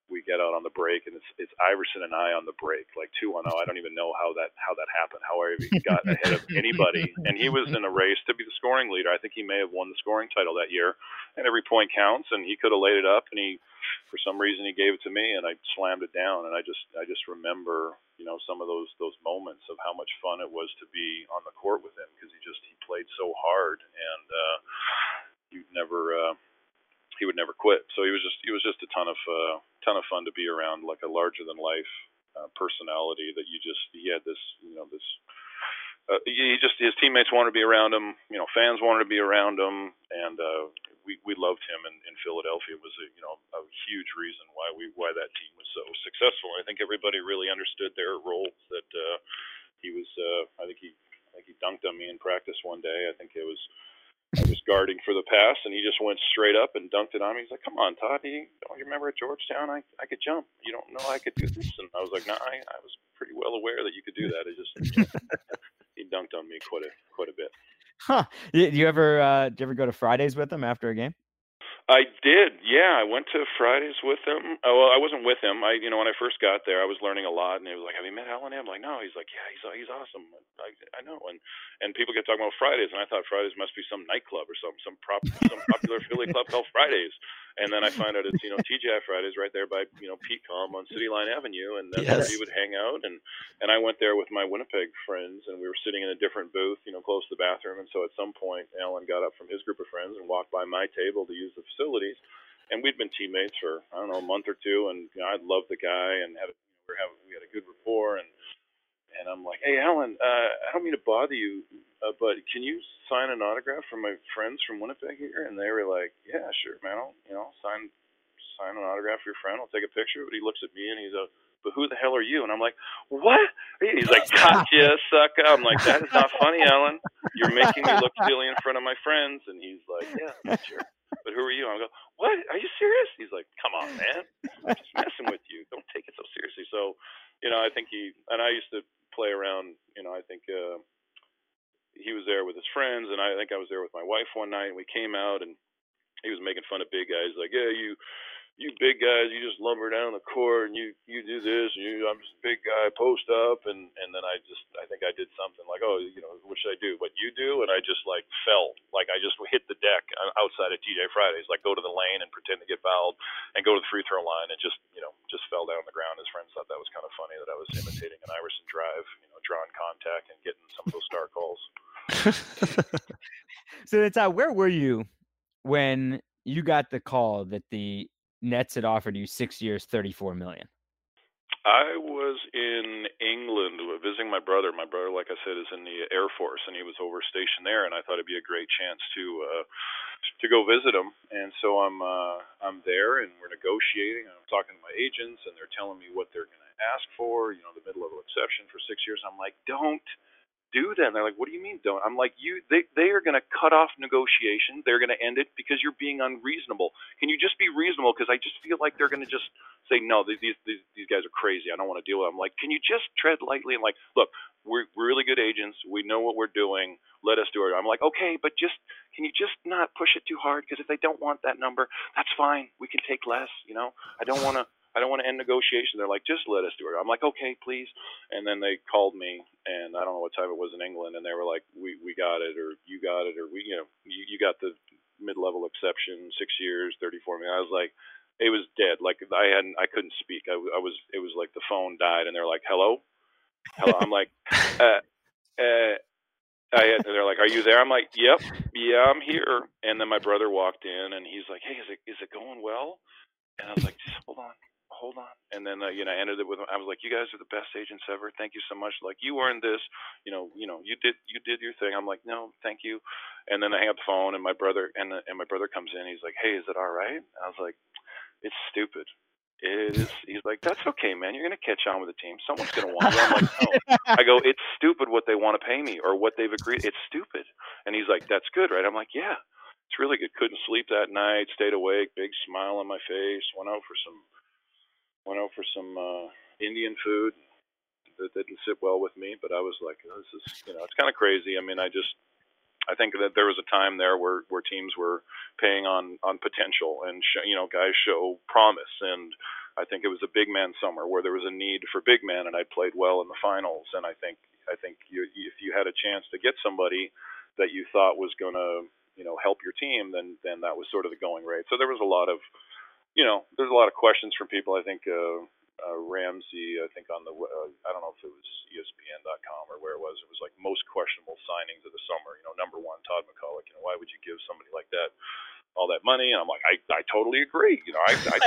we get out on the break, and it's it's Iverson and I on the break, like two on. I don't even know how that how that happened, how I even got ahead of anybody. And he was in a race to be the scoring leader. I think he may have won the scoring title that year. And every point counts, and he could have laid it up, and he, for some reason, he gave it to me, and I slammed it down. And I just I just remember, you know, some of those those moments of how much fun it was to be on the court with him because he just he played so hard, and uh, you'd never. Uh, he would never quit. So he was just he was just a ton of uh, ton of fun to be around, like a larger than life uh, personality that you just he had this you know this. Uh, he just his teammates wanted to be around him. You know, fans wanted to be around him, and uh, we we loved him. in, in Philadelphia It was a you know a huge reason why we why that team was so successful. I think everybody really understood their roles. That uh, he was. Uh, I think he I think he dunked on me in practice one day. I think it was I was guarding for the pass, and he just went straight up and dunked it on me. He's like, "Come on, Todd. You, don't you remember at Georgetown? I I could jump. You don't know I could do this." And I was like, "No, nah, I, I was pretty well aware that you could do that. It just he dunked on me quite a quite a bit." Huh? Do you ever uh, do you ever go to Fridays with him after a game? I did. Yeah, I went to Fridays with him. Oh, well, I wasn't with him. I, you know, when I first got there, I was learning a lot, and he was like, "Have you met Allen?" I'm like, "No." He's like, "Yeah, he's he's awesome." I I know, and and people get talking about Fridays, and I thought Fridays must be some nightclub or some some prop some popular Philly club called Fridays. And then I find out it's you know TGI Fridays right there by you know PCOM on City Line Avenue, and that's yes. where he would hang out. And and I went there with my Winnipeg friends, and we were sitting in a different booth, you know, close to the bathroom. And so at some point, Allen got up from his group of friends and walked by my table to use the facilities. And we'd been teammates for I don't know a month or two, and you know, I loved the guy and had we were having we had a good rapport and and I'm like, hey, Allen, uh, I don't mean to bother you, uh, but can you sign an autograph for my friends from Winnipeg here? And they were like, yeah, sure, man. I'll, you know, sign sign an autograph for your friend. I'll take a picture. But he looks at me and he's a, but who the hell are you? And I'm like, what? He's like, gotcha, sucker. I'm like, that is not funny, Allen. You're making me look silly in front of my friends. And he's like, yeah, sure. But who are you? I'm go, what? Are you serious? He's like, come on, man. I'm just messing with you. Don't take it so seriously. So, you know, I think he and I used to play around. You know, I think uh, he was there with his friends, and I think I was there with my wife one night, and we came out and he was making fun of big guys like, yeah, you you big guys, you just lumber down the court and you you do this and you I'm just a big guy, post up and and then I just I think I did something like oh you know what should I do? What you do? And I just like fell like I just hit the deck uh, outside of TGI Fridays like go to the lane and pretend to get fouled and go to the free throw line and just you know just fell down on the ground. His friends thought that was kind of funny that I was imitating an Iverson drive, you know, drawing contact and getting some of those star calls. so it's uh, where were you when you got the call that the Nets had offered you six years, thirty-four million. I was in England visiting my brother. My brother, like I said, is in the Air Force, and he was over stationed there. And I thought it'd be a great chance to uh, to go visit him. And so I'm uh, I'm there, and we're negotiating. And I'm talking to my agents, and they're telling me what they're going to ask for. You know, the mid-level exception for six years. I'm like, don't do that. And they're like, what do you mean don't? I'm like, you, they, they are going to cut off negotiation. They're going to end it because you're being unreasonable. Can you just be reasonable? Because I just feel like they're going to just say, no, these, these, these guys are crazy. I don't want to deal with them. I'm like, can you just tread lightly and like, look, we're really good agents. We know what we're doing. Let us do it. I'm like, okay, but just, can you just not push it too hard? Because if they don't want that number, that's fine. We can take less, you know, I don't want to, I don't want to end negotiation. They're like, just let us do it. I'm like, okay, please. And then they called me, and I don't know what time it was in England, and they were like, we we got it, or you got it, or we, you know, you, you got the mid-level exception, six years, 34 million. I was like, it was dead. Like I hadn't, I couldn't speak. I, I was, it was like the phone died, and they're like, hello, hello. I'm like, uh, uh. I had, they're like, "Are you there?" I'm like, "Yep, yeah, I'm here." And then my brother walked in, and he's like, "Hey, is it is it going well?" And I was like, "Just hold on, hold on. And then uh, you know, I ended it with I was like, you guys are the best agents ever. Thank you so much. Like you earned this. You know, you know, you did you did your thing. I'm like, no, thank you. And then I hang up the phone, and my brother and and my brother comes in. He's like, hey, is it all right? I was like, it's stupid. It is. He's like, that's okay, man. You're gonna catch on with the team. Someone's gonna want you. I'm like, no. I go, it's stupid what they want to pay me or what they've agreed. It's stupid. And he's like, that's good, right? I'm like, yeah. It's really good. Couldn't sleep that night. Stayed awake. Big smile on my face. Went out for some went out for some uh, Indian food that didn't sit well with me, but I was like, this is, you know, it's kind of crazy. I mean, I just, I think that there was a time there where where teams were paying on on potential and sh- you know guys show promise. And I think it was a big man summer where there was a need for big men and I played well in the finals. And I think I think you, if you had a chance to get somebody that you thought was going to you know help your team then then that was sort of the going rate. So there was a lot of you know, there's a lot of questions from people. I think uh, uh, Ramsey, I think on the, uh, I don't know if it was ESPN.com or where it was. It was like most questionable signings of the summer. You know, number one, Todd MacCulloch. You know, why would you give somebody like that all that money? And I'm like, I, I totally agree. You know, I, I,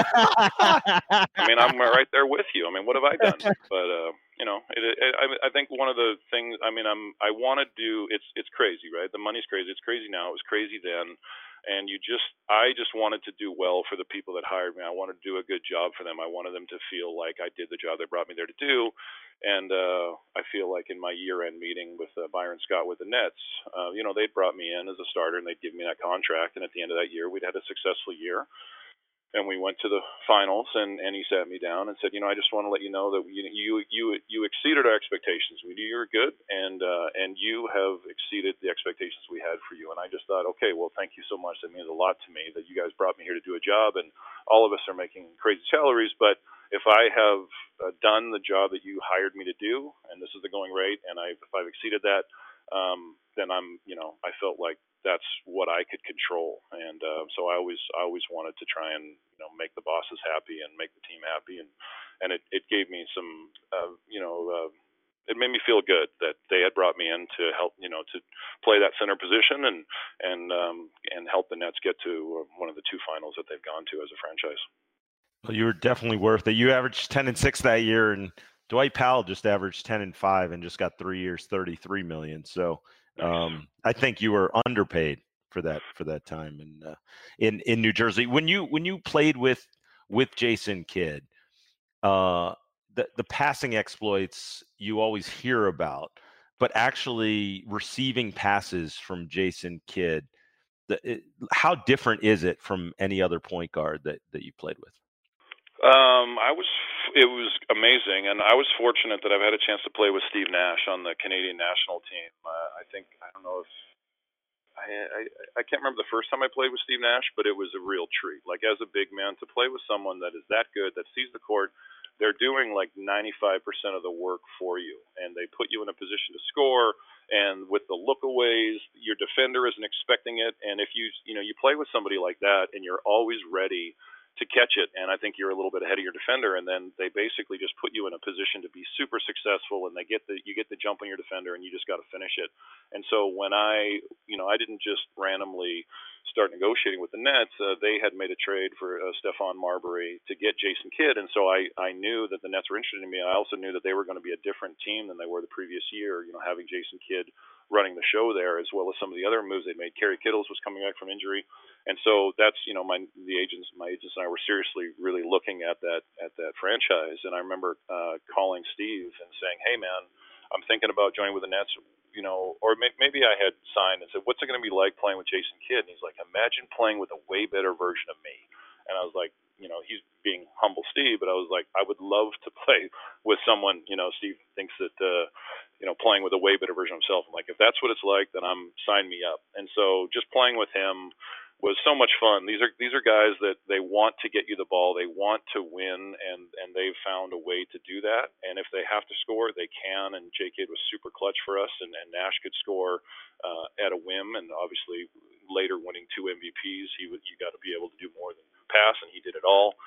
I mean, I'm right there with you. I mean, what have I done? But uh, you know, it, it, I, I think one of the things. I mean, I'm, I want to do. It's, it's crazy, right? The money's crazy. It's crazy now. It was crazy then and you just I just wanted to do well for the people that hired me. I wanted to do a good job for them. I wanted them to feel like I did the job they brought me there to do. And uh, I feel like in my year-end meeting with uh, Byron Scott with the Nets, uh, you know, they'd brought me in as a starter and they'd give me that contract. And at the end of that year, we'd had a successful year and we went to the finals and and he sat me down and said you know i just want to let you know that you you you, you exceeded our expectations. We knew you were good and uh and you have exceeded the expectations we had for you. And i just thought okay well thank you so much. That means a lot to me that you guys brought me here to do a job and all of us are making crazy salaries but if i have uh, done the job that you hired me to do and this is the going rate and i if i've exceeded that um then i'm you know i felt like that's what I could control. And uh, so I always I always wanted to try and you know make the bosses happy and make the team happy, and and it it gave me some uh, you know. Uh, it made me feel good that they had brought me in to help, you know, to play that center position and and um, and help the Nets get to one of the two finals that they've gone to as a franchise. Well, you were definitely worth it. You averaged ten and six that year, and Dwight Powell just averaged ten and five and just got three years, thirty three million. So um, I think you were underpaid for that for that time in uh, in in New Jersey. When you when you played with with Jason Kidd, uh, the the passing exploits you always hear about, but actually receiving passes from Jason Kidd, the, it, how different is it from any other point guard that that you played with? Um, I was it was amazing, and I was fortunate that I've had a chance to play with Steve Nash on the Canadian national team. Uh, I think I don't know if I, I I can't remember the first time I played with Steve Nash, but it was a real treat. Like as a big man, to play with someone that is that good, that sees the court, they're doing like 95% of the work for you, and they put you in a position to score. And with the lookaways, your defender isn't expecting it, and if you you know you play with somebody like that, and you're always ready to catch it. And I think you're a little bit ahead of your defender. And then they basically just put you in a position to be super successful. And they get the you get the jump on your defender, and you just got to finish it. And so when I you know I didn't just randomly start negotiating with the Nets, uh, they had made a trade for uh, Stephon Marbury to get Jason Kidd, and so I I knew that the Nets were interested in me. I also knew that they were going to be a different team than they were the previous year. You know, having Jason Kidd running the show there, as well as some of the other moves they made. Kerry Kittles was coming back from injury, and so that's you know my the agents, my agents and I were seriously really looking at that at that franchise. And I remember uh, calling Steve and saying, "Hey man, I'm thinking about joining with the Nets." You know, or may, maybe I had signed and said, "What's it going to be like playing with Jason Kidd?" And he's like, "Imagine playing with a way better version of me." And I was like, you know, he's being humble Steve, but I was like, I would love to play with someone, you know, Steve thinks that, uh, you know, playing with a way better version of himself. I'm like, if that's what it's like, then I'm sign me up. And so just playing with him was so much fun. These are these are guys that they want to get you the ball, they want to win, and and they've found a way to do that. And if they have to score, they can. And J Kidd was super clutch for us, and, and Nash could score uh, at a whim, and obviously later winning two MVPs, he you got to be able to do more than pass, and he did it all.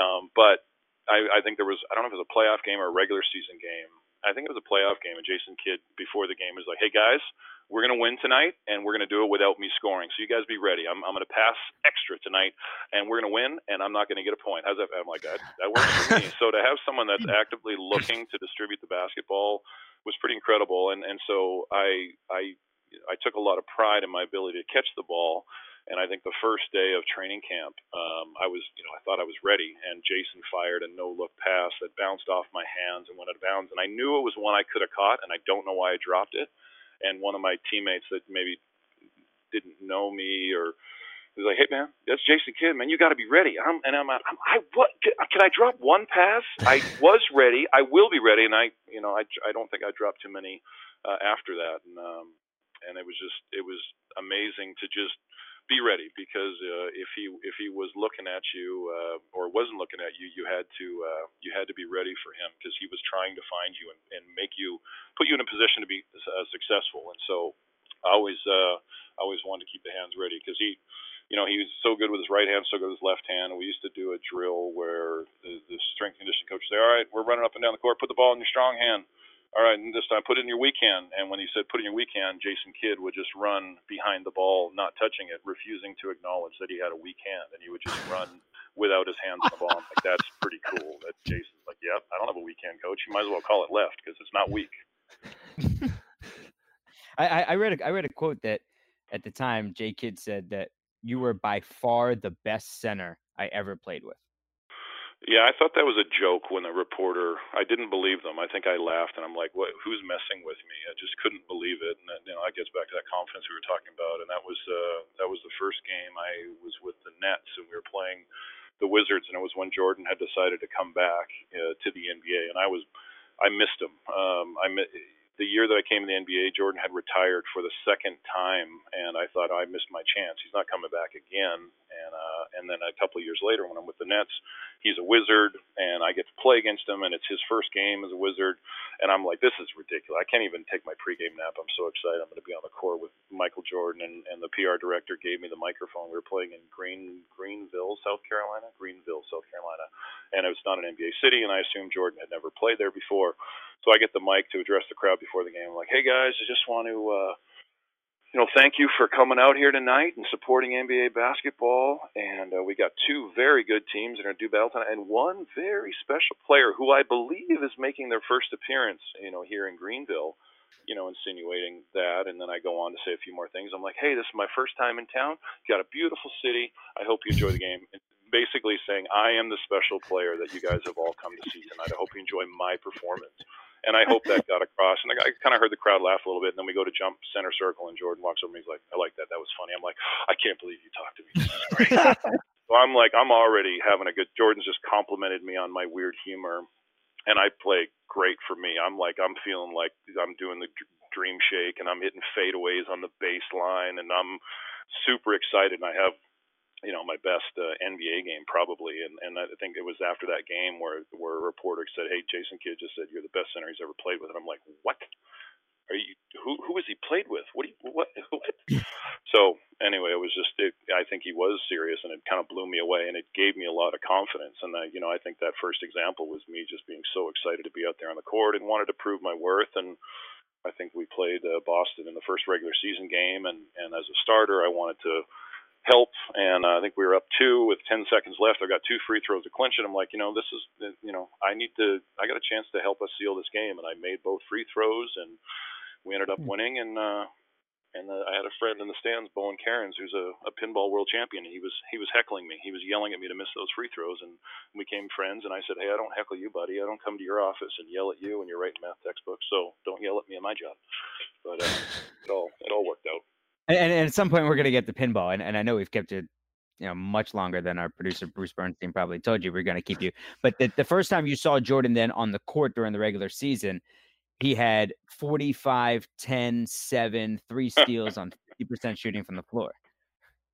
Um, but I, I think there was I don't know if it was a playoff game or a regular season game. I think it was a playoff game, and Jason Kidd before the game was like, "Hey guys, we're going to win tonight and we're going to do it without me scoring. So you guys be ready. I'm, I'm going to pass extra tonight and we're going to win and I'm not going to get a point. How's that? I'm like, that, that works for me. so to have someone that's actively looking to distribute the basketball was pretty incredible. And, and so I, I, I took a lot of pride in my ability to catch the ball. And I think the first day of training camp, um, I was, you know, I thought I was ready, and Jason fired a no-look pass that bounced off my hands and went out of bounds. And I knew it was one I could have caught, and I don't know why I dropped it and one of my teammates that maybe didn't know me or was like, "Hey man, that's Jason Kidd, man. You got to be ready." I'm, and I'm, I'm, I what? Can I drop one pass? I was ready. I will be ready, and I, you know, I, I don't think I dropped too many uh, after that, and um, and it was just, it was amazing to just be ready because uh, if he if he was looking at you uh, or wasn't looking at you, you had to uh, you had to be ready for him because he was trying to find you and, and make you put you in a position to be uh, successful. And so I always uh, I always wanted to keep the hands ready because he you know, he was so good with his right hand, so good with his left hand. We used to do a drill where the, the strength conditioning coach would say, "All right, we're running up and down the court. Put the ball in your strong hand all right, and this time put it in your weak hand. And when he said put it in your weak hand, Jason Kidd would just run behind the ball, not touching it, refusing to acknowledge that he had a weak hand, and he would just run without his hands on the ball. I'm like, that's pretty cool. That Jason's like, yep, I don't have a weak hand, coach. You might as well call it left because it's not weak. I, I read a, I read a quote that at the time J Kidd said that you were by far the best center I ever played with. Yeah, I thought that was a joke when the reporter. I didn't believe them. I think I laughed, and I'm like, "What? Who's messing with me?" I just couldn't believe it. And then, you know, that gets back to that confidence we were talking about. And that was uh, that was the first game I was with the Nets, and we were playing the Wizards, and it was when Jordan had decided to come back uh, to the NBA, and I was, I missed him. Um, I the year that I came to the NBA, Jordan had retired for the second time, and I thought oh, I missed my chance. He's not coming back again. And uh, and then a couple of years later, when I'm with the Nets, he's a wizard, and I get to play against him, and it's his first game as a wizard, and I'm like, this is ridiculous. I can't even take my pregame nap. I'm so excited. I'm going to be on the court with Michael Jordan, and, and the PR director gave me the microphone. We were playing in Green Greenville, South Carolina, Greenville, South Carolina, and it was not an NBA city, and I assumed Jordan had never played there before. So I get the mic to address the crowd before the game. I'm like, hey guys, I just want to. Uh, you know, thank you for coming out here tonight and supporting NBA basketball. And uh, we got two very good teams that are going to do battle tonight, and one very special player who I believe is making their first appearance, you know, here in Greenville. You know, insinuating that, and then I go on to say a few more things. I'm like, "Hey, this is my first time in town. You got a beautiful city. I hope you enjoy the game." And basically saying, "I am the special player that you guys have all come to see tonight. I hope you enjoy my performance." And I hope that got across. And I, kind of heard the crowd laugh a little bit. And then we go to jump center circle, and Jordan walks over and he's like, "I like that. That was funny." I'm like, "I can't believe you talked to me." So I'm like, I'm already having a good. Jordan's just complimented me on my weird humor, and I play great for me. I'm like, I'm feeling like I'm doing the dream shake, and I'm hitting fadeaways on the baseline, and I'm super excited. And I have, you know, my best uh, NBA game probably, and and I think it was after that game where where a reporter said, "Hey, Jason Kidd just said you're the best center he's ever played with," and I'm like, what? Are you who? Who has he played with? What? Do you, what? What? so anyway, it was just. It, I think he was serious, and it kind of blew me away, and it gave me a lot of confidence. And I, you know, I think that first example was me just being so excited to be out there on the court and wanted to prove my worth. And I think we played uh, Boston in the first regular season game, and and as a starter, I wanted to help. And uh, I think we were up two with 10 seconds left. I got two free throws to clinch it. I'm like, you know, this is, you know, I need to, I got a chance to help us seal this game. And I made both free throws and we ended up Hmm. winning, and uh, and uh, I had a friend in the stands, Bowen Kerins, who's a, a pinball world champion. He was he was heckling me. He was yelling at me to miss those free throws, and we became friends. And I said, hey, I don't heckle you, buddy. I don't come to your office and yell at you when you're writing math textbooks. So don't yell at me in my job. But uh, it all it all worked out. And, and, at some point, we're going to get the pinball. And, and I know we've kept it, you know, much longer than our producer Bruce Bernstein probably told you we're going to keep you. But the, the first time you saw Jordan then on the court during the regular season, he had 45, 10, 7, three steals on 50% shooting from the floor.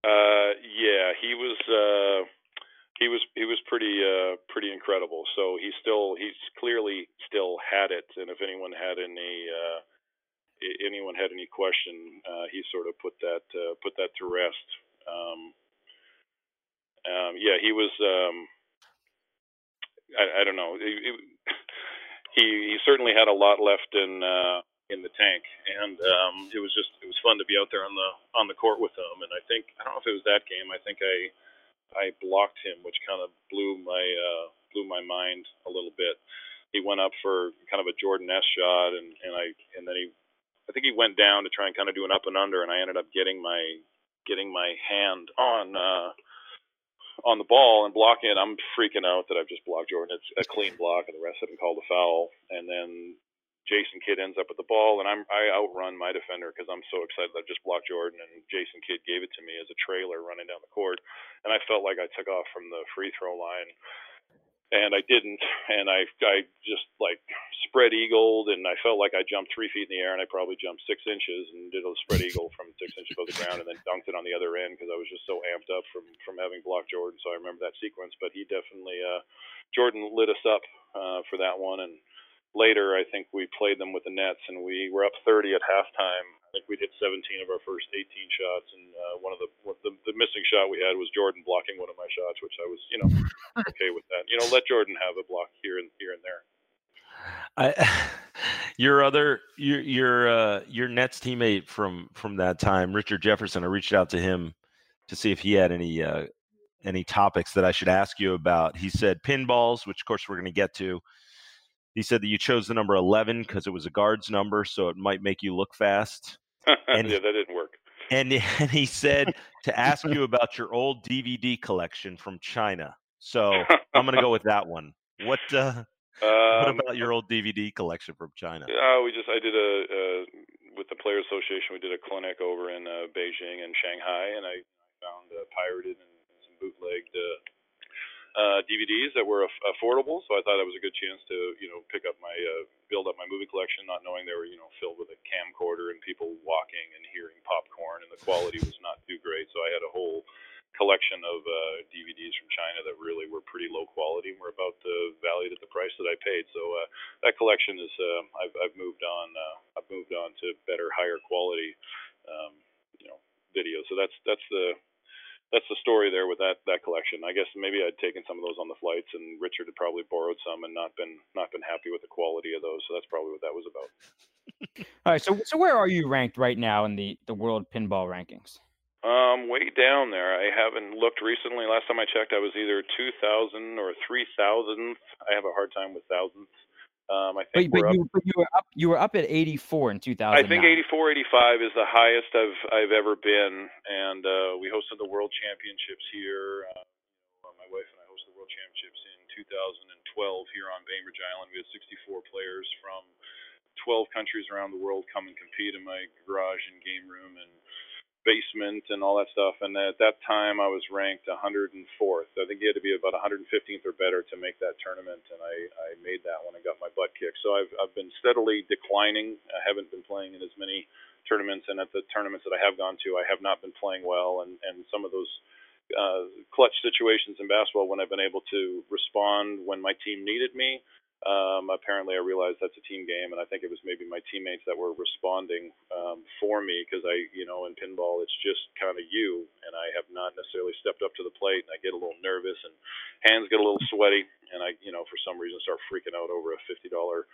Uh, yeah, he was. Uh, he was he was pretty uh, pretty incredible. So he still he's clearly still had it. And if anyone had any uh, anyone had any question, uh, he sort of put that uh, put that to rest. Um, um, yeah, he was. Um, I, I don't know. He, he he certainly had a lot left in uh, in the tank, and um, it was just it was fun to be out there on the on the court with him. And I think I don't know if it was that game. I think I I blocked him, which kind of blew my uh, blew my mind a little bit. He went up for kind of a Jordan S shot, and and I and then he I think he went down to try and kind of do an up and under, and I ended up getting my getting my hand on uh, on the ball and blocking it. I'm freaking out that I've just blocked Jordan. It's a clean block, and the rest of them called a foul. And then Jason Kidd ends up with the ball, and I'm I outrun my defender because I'm so excited that I just blocked Jordan, and Jason Kidd gave it to me as a trailer running down the court, and I felt like I took off from the free throw line, and I didn't, and I I just like spread eagled, and I felt like I jumped three feet in the air, and I probably jumped six inches and did a spread eagle from six inches above the ground, and then dunked it on the other end because I was just so amped up from from having blocked Jordan. So I remember that sequence, but he definitely uh, Jordan lit us up uh, for that one, and later I think we played them with the Nets, and we were up 30 at halftime. I think we hit 17 of our first 18 shots, and uh, one of the, the the missing shot we had was Jordan blocking one of my shots, which I was you know okay with that. You know, let Jordan have a block here and here and there. I, your other your your uh, your Nets teammate from from that time, Richard Jefferson. I reached out to him to see if he had any uh, any topics that I should ask you about. He said pinballs, which of course we're going to get to. He said that you chose the number eleven because it was a guard's number, so it might make you look fast. And- yeah, that didn't work. And and he said to ask you about your old DVD collection from China. So I'm going to go with that one. What uh, what Um, about your old DVD collection from China? Uh, we just I did a uh, with the Players Association. We did a clinic over in uh, Beijing and Shanghai, and I found uh, pirated and, and some bootlegged uh, uh, DVDs that were aff- affordable. So I thought that was a good chance to you know pick up my uh, build up my movie collection, not knowing they were you know filled with a camcorder and people walking and hearing popcorn, and the quality was not too great. So I had a whole collection of uh, DVDs from China that really were pretty low quality and were about the valued at the price that I paid. So uh, that collection is uh, I've, I've moved on uh, I've moved on to better higher quality um, you know videos. So that's that's the that's the story there with that that collection. I guess maybe I'd taken some of those on the flights, and Richard had probably borrowed some and not been not been happy with the quality of those. So that's probably what that was about. All right. So, so where are you ranked right now in the, the world pinball rankings? Um, way down there. I haven't looked recently. Last time I checked, I was either 2,000 or 3,000th. I have a hard time with thousandths. Um, I think but we're up. you but you were up you were up at 84 in 2000. I think 84, 85 is the highest I've I've ever been, and uh, we hosted the World Championships here. Uh, my wife and I hosted the World Championships in 2012 here on Bainbridge Island. We had 64 players from 12 countries around the world come and compete in my garage and game room, and basement and all that stuff. And at that time, I was ranked 104th. I think you had to be about 115th or better to make that tournament, and I, I made that when I got my butt kicked. So I've I've been steadily declining. I haven't been playing in as many tournaments, and at the tournaments that I have gone to, I have not been playing well, and and some of those uh, clutch situations in basketball when I've been able to respond when my team needed me um, apparently, I realized that's a team game, and I think it was maybe my teammates that were responding um, for me because I, you know, in pinball, it's just kind of you, and I have not necessarily stepped up to the plate, and I get a little nervous, and hands get a little sweaty, and I, you know, for some reason start freaking out over a fifty dollar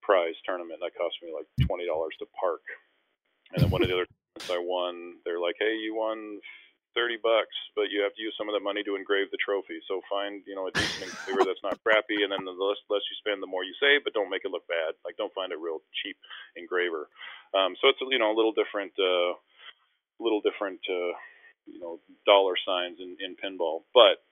prize tournament that cost me like twenty dollars to park, and then one of the other tournaments I won, they're like, hey, you won 30 bucks, but you have to use some of that money to engrave the trophy. So find, you know, a decent engraver that's not crappy, and then the less, less you spend, the more you save, but don't make it look bad. Like, don't find a real cheap engraver. Um, so it's, you know, a little different, uh, little different, uh, you know, dollar signs in, in pinball, but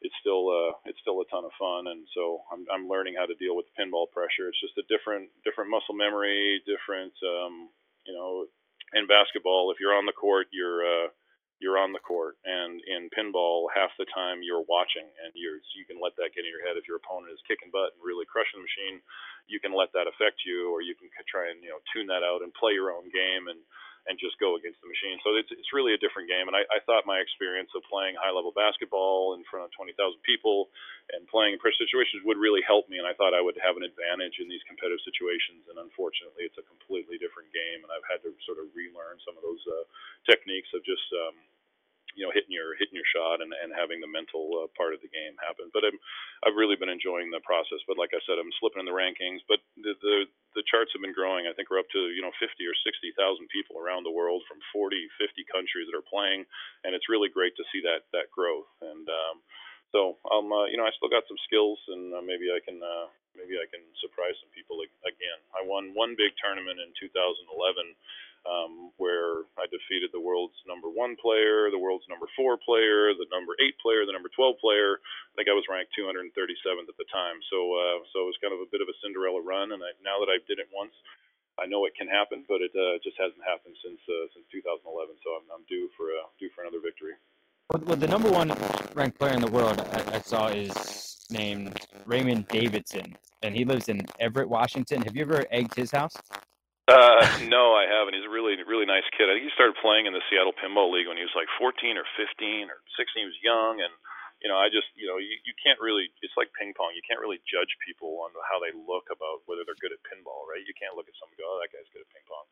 it's still, uh, it's still a ton of fun. And so I'm, I'm learning how to deal with pinball pressure. It's just a different, different muscle memory, different, um, you know, in basketball, if you're on the court, you're, uh, you're on the court and in pinball half the time you're watching and you're so you can let that get in your head. If your opponent is kicking butt and really crushing the machine you can let that affect you or you can try and you know tune that out and play your own game and and just go against the machine. So it's it's really a different game. And I, I thought my experience of playing high level basketball in front of 20,000 people and playing in pressure situations would really help me. And I thought I would have an advantage in these competitive situations. And unfortunately, it's a completely different game. And I've had to sort of relearn some of those uh, techniques of just um, you know hitting your hitting your shot and, and having the mental uh, part of the game happen. But I'm I've really been enjoying the process. But like I said, I'm slipping in the rankings. But the the, the charts have been growing. I think we're up to you know 50 or 60 thousand people around the world from 40 50 countries that are playing, and it's really great to see that that growth. And um, so um uh, you know I still got some skills, and uh, maybe I can. Uh, maybe I can surprise some people again. I won one big tournament in 2011 um, where I defeated the world's number one player, the world's number four player, the number eight player, the number 12 player. I think I was ranked 237th at the time. So, uh, so it was kind of a bit of a Cinderella run. And I, now that I did it once, I know it can happen, but it uh, just hasn't happened since uh, since 2011. So I'm, I'm due for a, due for another victory. Well, the number one ranked player in the world I, I saw is named Raymond Davidson, and he lives in Everett, Washington. Have you ever egged his house? Uh, no, I haven't. He's a really, really nice kid. I think he started playing in the Seattle Pinball League when he was like 14 or 15 or 16. He was young, and you know, I just, you know, you, you can't really. It's like ping pong. You can't really judge people on how they look about whether they're good at pinball, right? You can't look at someone and go, "Oh, that guy's good at ping pong."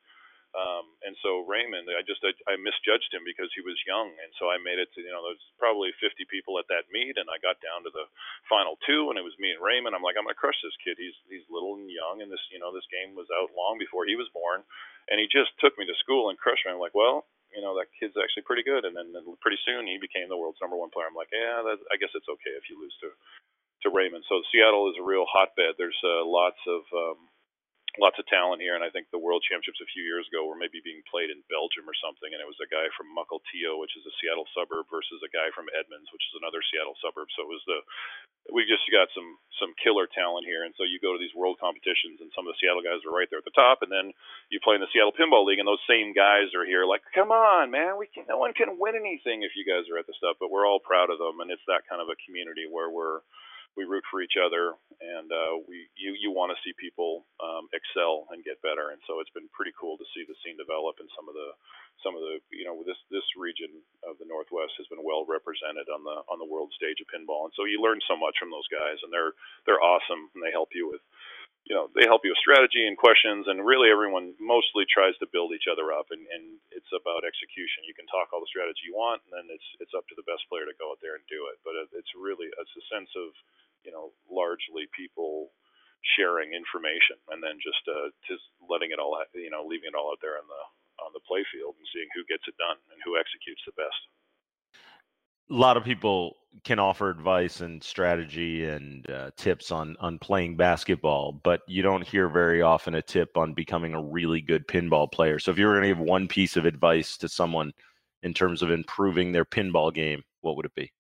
Um, and so Raymond, I just I, I misjudged him because he was young, and so I made it to you know there's probably 50 people at that meet, and I got down to the final two, and it was me and Raymond. I'm like I'm gonna crush this kid. He's he's little and young, and this you know this game was out long before he was born, and he just took me to school and crushed me. I'm like, well, you know that kid's actually pretty good, and then, then pretty soon he became the world's number one player. I'm like, yeah, that, I guess it's okay if you lose to to Raymond. So Seattle is a real hotbed. There's uh, lots of um, lots of talent here, and I think the World Championships a few years ago were maybe being played in Belgium or something, and it was a guy from Mukilteo, which is a Seattle suburb, versus a guy from Edmonds, which is another Seattle suburb. So it was the we've just got some some killer talent here, and so you go to these world competitions, and some of the Seattle guys are right there at the top, and then you play in the Seattle Pinball League, and those same guys are here, like, come on, man, we can no one can win anything if you guys are at the stuff, but we're all proud of them, and it's that kind of a community where we're we root for each other, and uh, we you you want to see people um, excel and get better, and so it's been pretty cool to see the scene develop, and some of the some of the you know this this region of the Northwest has been well represented on the on the world stage of pinball, and so you learn so much from those guys, and they're they're awesome, and they help you with you know they help you with strategy and questions and really everyone mostly tries to build each other up and, and it's about execution you can talk all the strategy you want and then it's it's up to the best player to go out there and do it but it's really it's a sense of you know, largely people sharing information and then just uh, just letting it all, you know, leaving it all out there on the on the play field and seeing who gets it done and who executes the best. A lot of people can offer advice and strategy and uh, tips on on playing basketball, but you don't hear very often a tip on becoming a really good pinball player. So if you were going to give one piece of advice to someone in terms of improving their pinball game, what would it be?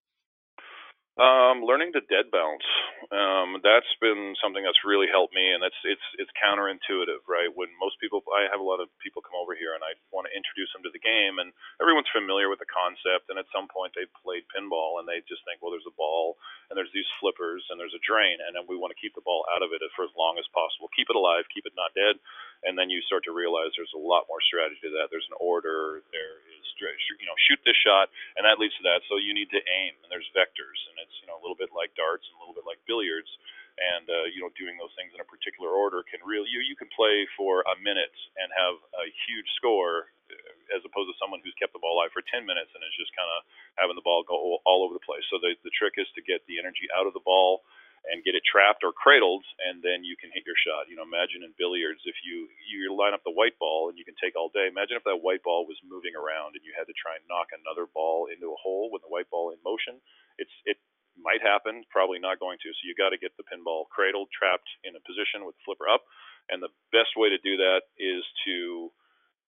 Um, learning to dead bounce. Um, that's been something that's really helped me, and that's it's it's counterintuitive, right? When most people, I have a lot of people come over here, and I want to introduce them to the game, and everyone's familiar with the concept, and at some point they've played pinball, and they just think, well, there's a ball, and there's these flippers, and there's a drain, and then we want to keep the ball out of it for as long as possible, keep it alive, keep it not dead, and then you start to realize there's a lot more strategy to that. There's an order, there is you know shoot this shot, and that leads to that. So you need to aim, and there's vectors, and it's you know a little bit like darts and a little bit like billiards. And uh, you know, doing those things in a particular order can really you you can play for a minute and have a huge score, uh, as opposed to someone who's kept the ball alive for 10 minutes and is just kind of having the ball go all over the place. So the the trick is to get the energy out of the ball and get it trapped or cradled, and then you can hit your shot. You know, imagine in billiards if you you line up the white ball and you can take all day. Imagine if that white ball was moving around and you had to try and knock another ball into a hole with the white ball in motion. It's it might happen, probably not going to. So you got to get the pinball cradled, trapped in a position with the flipper up, and the best way to do that is to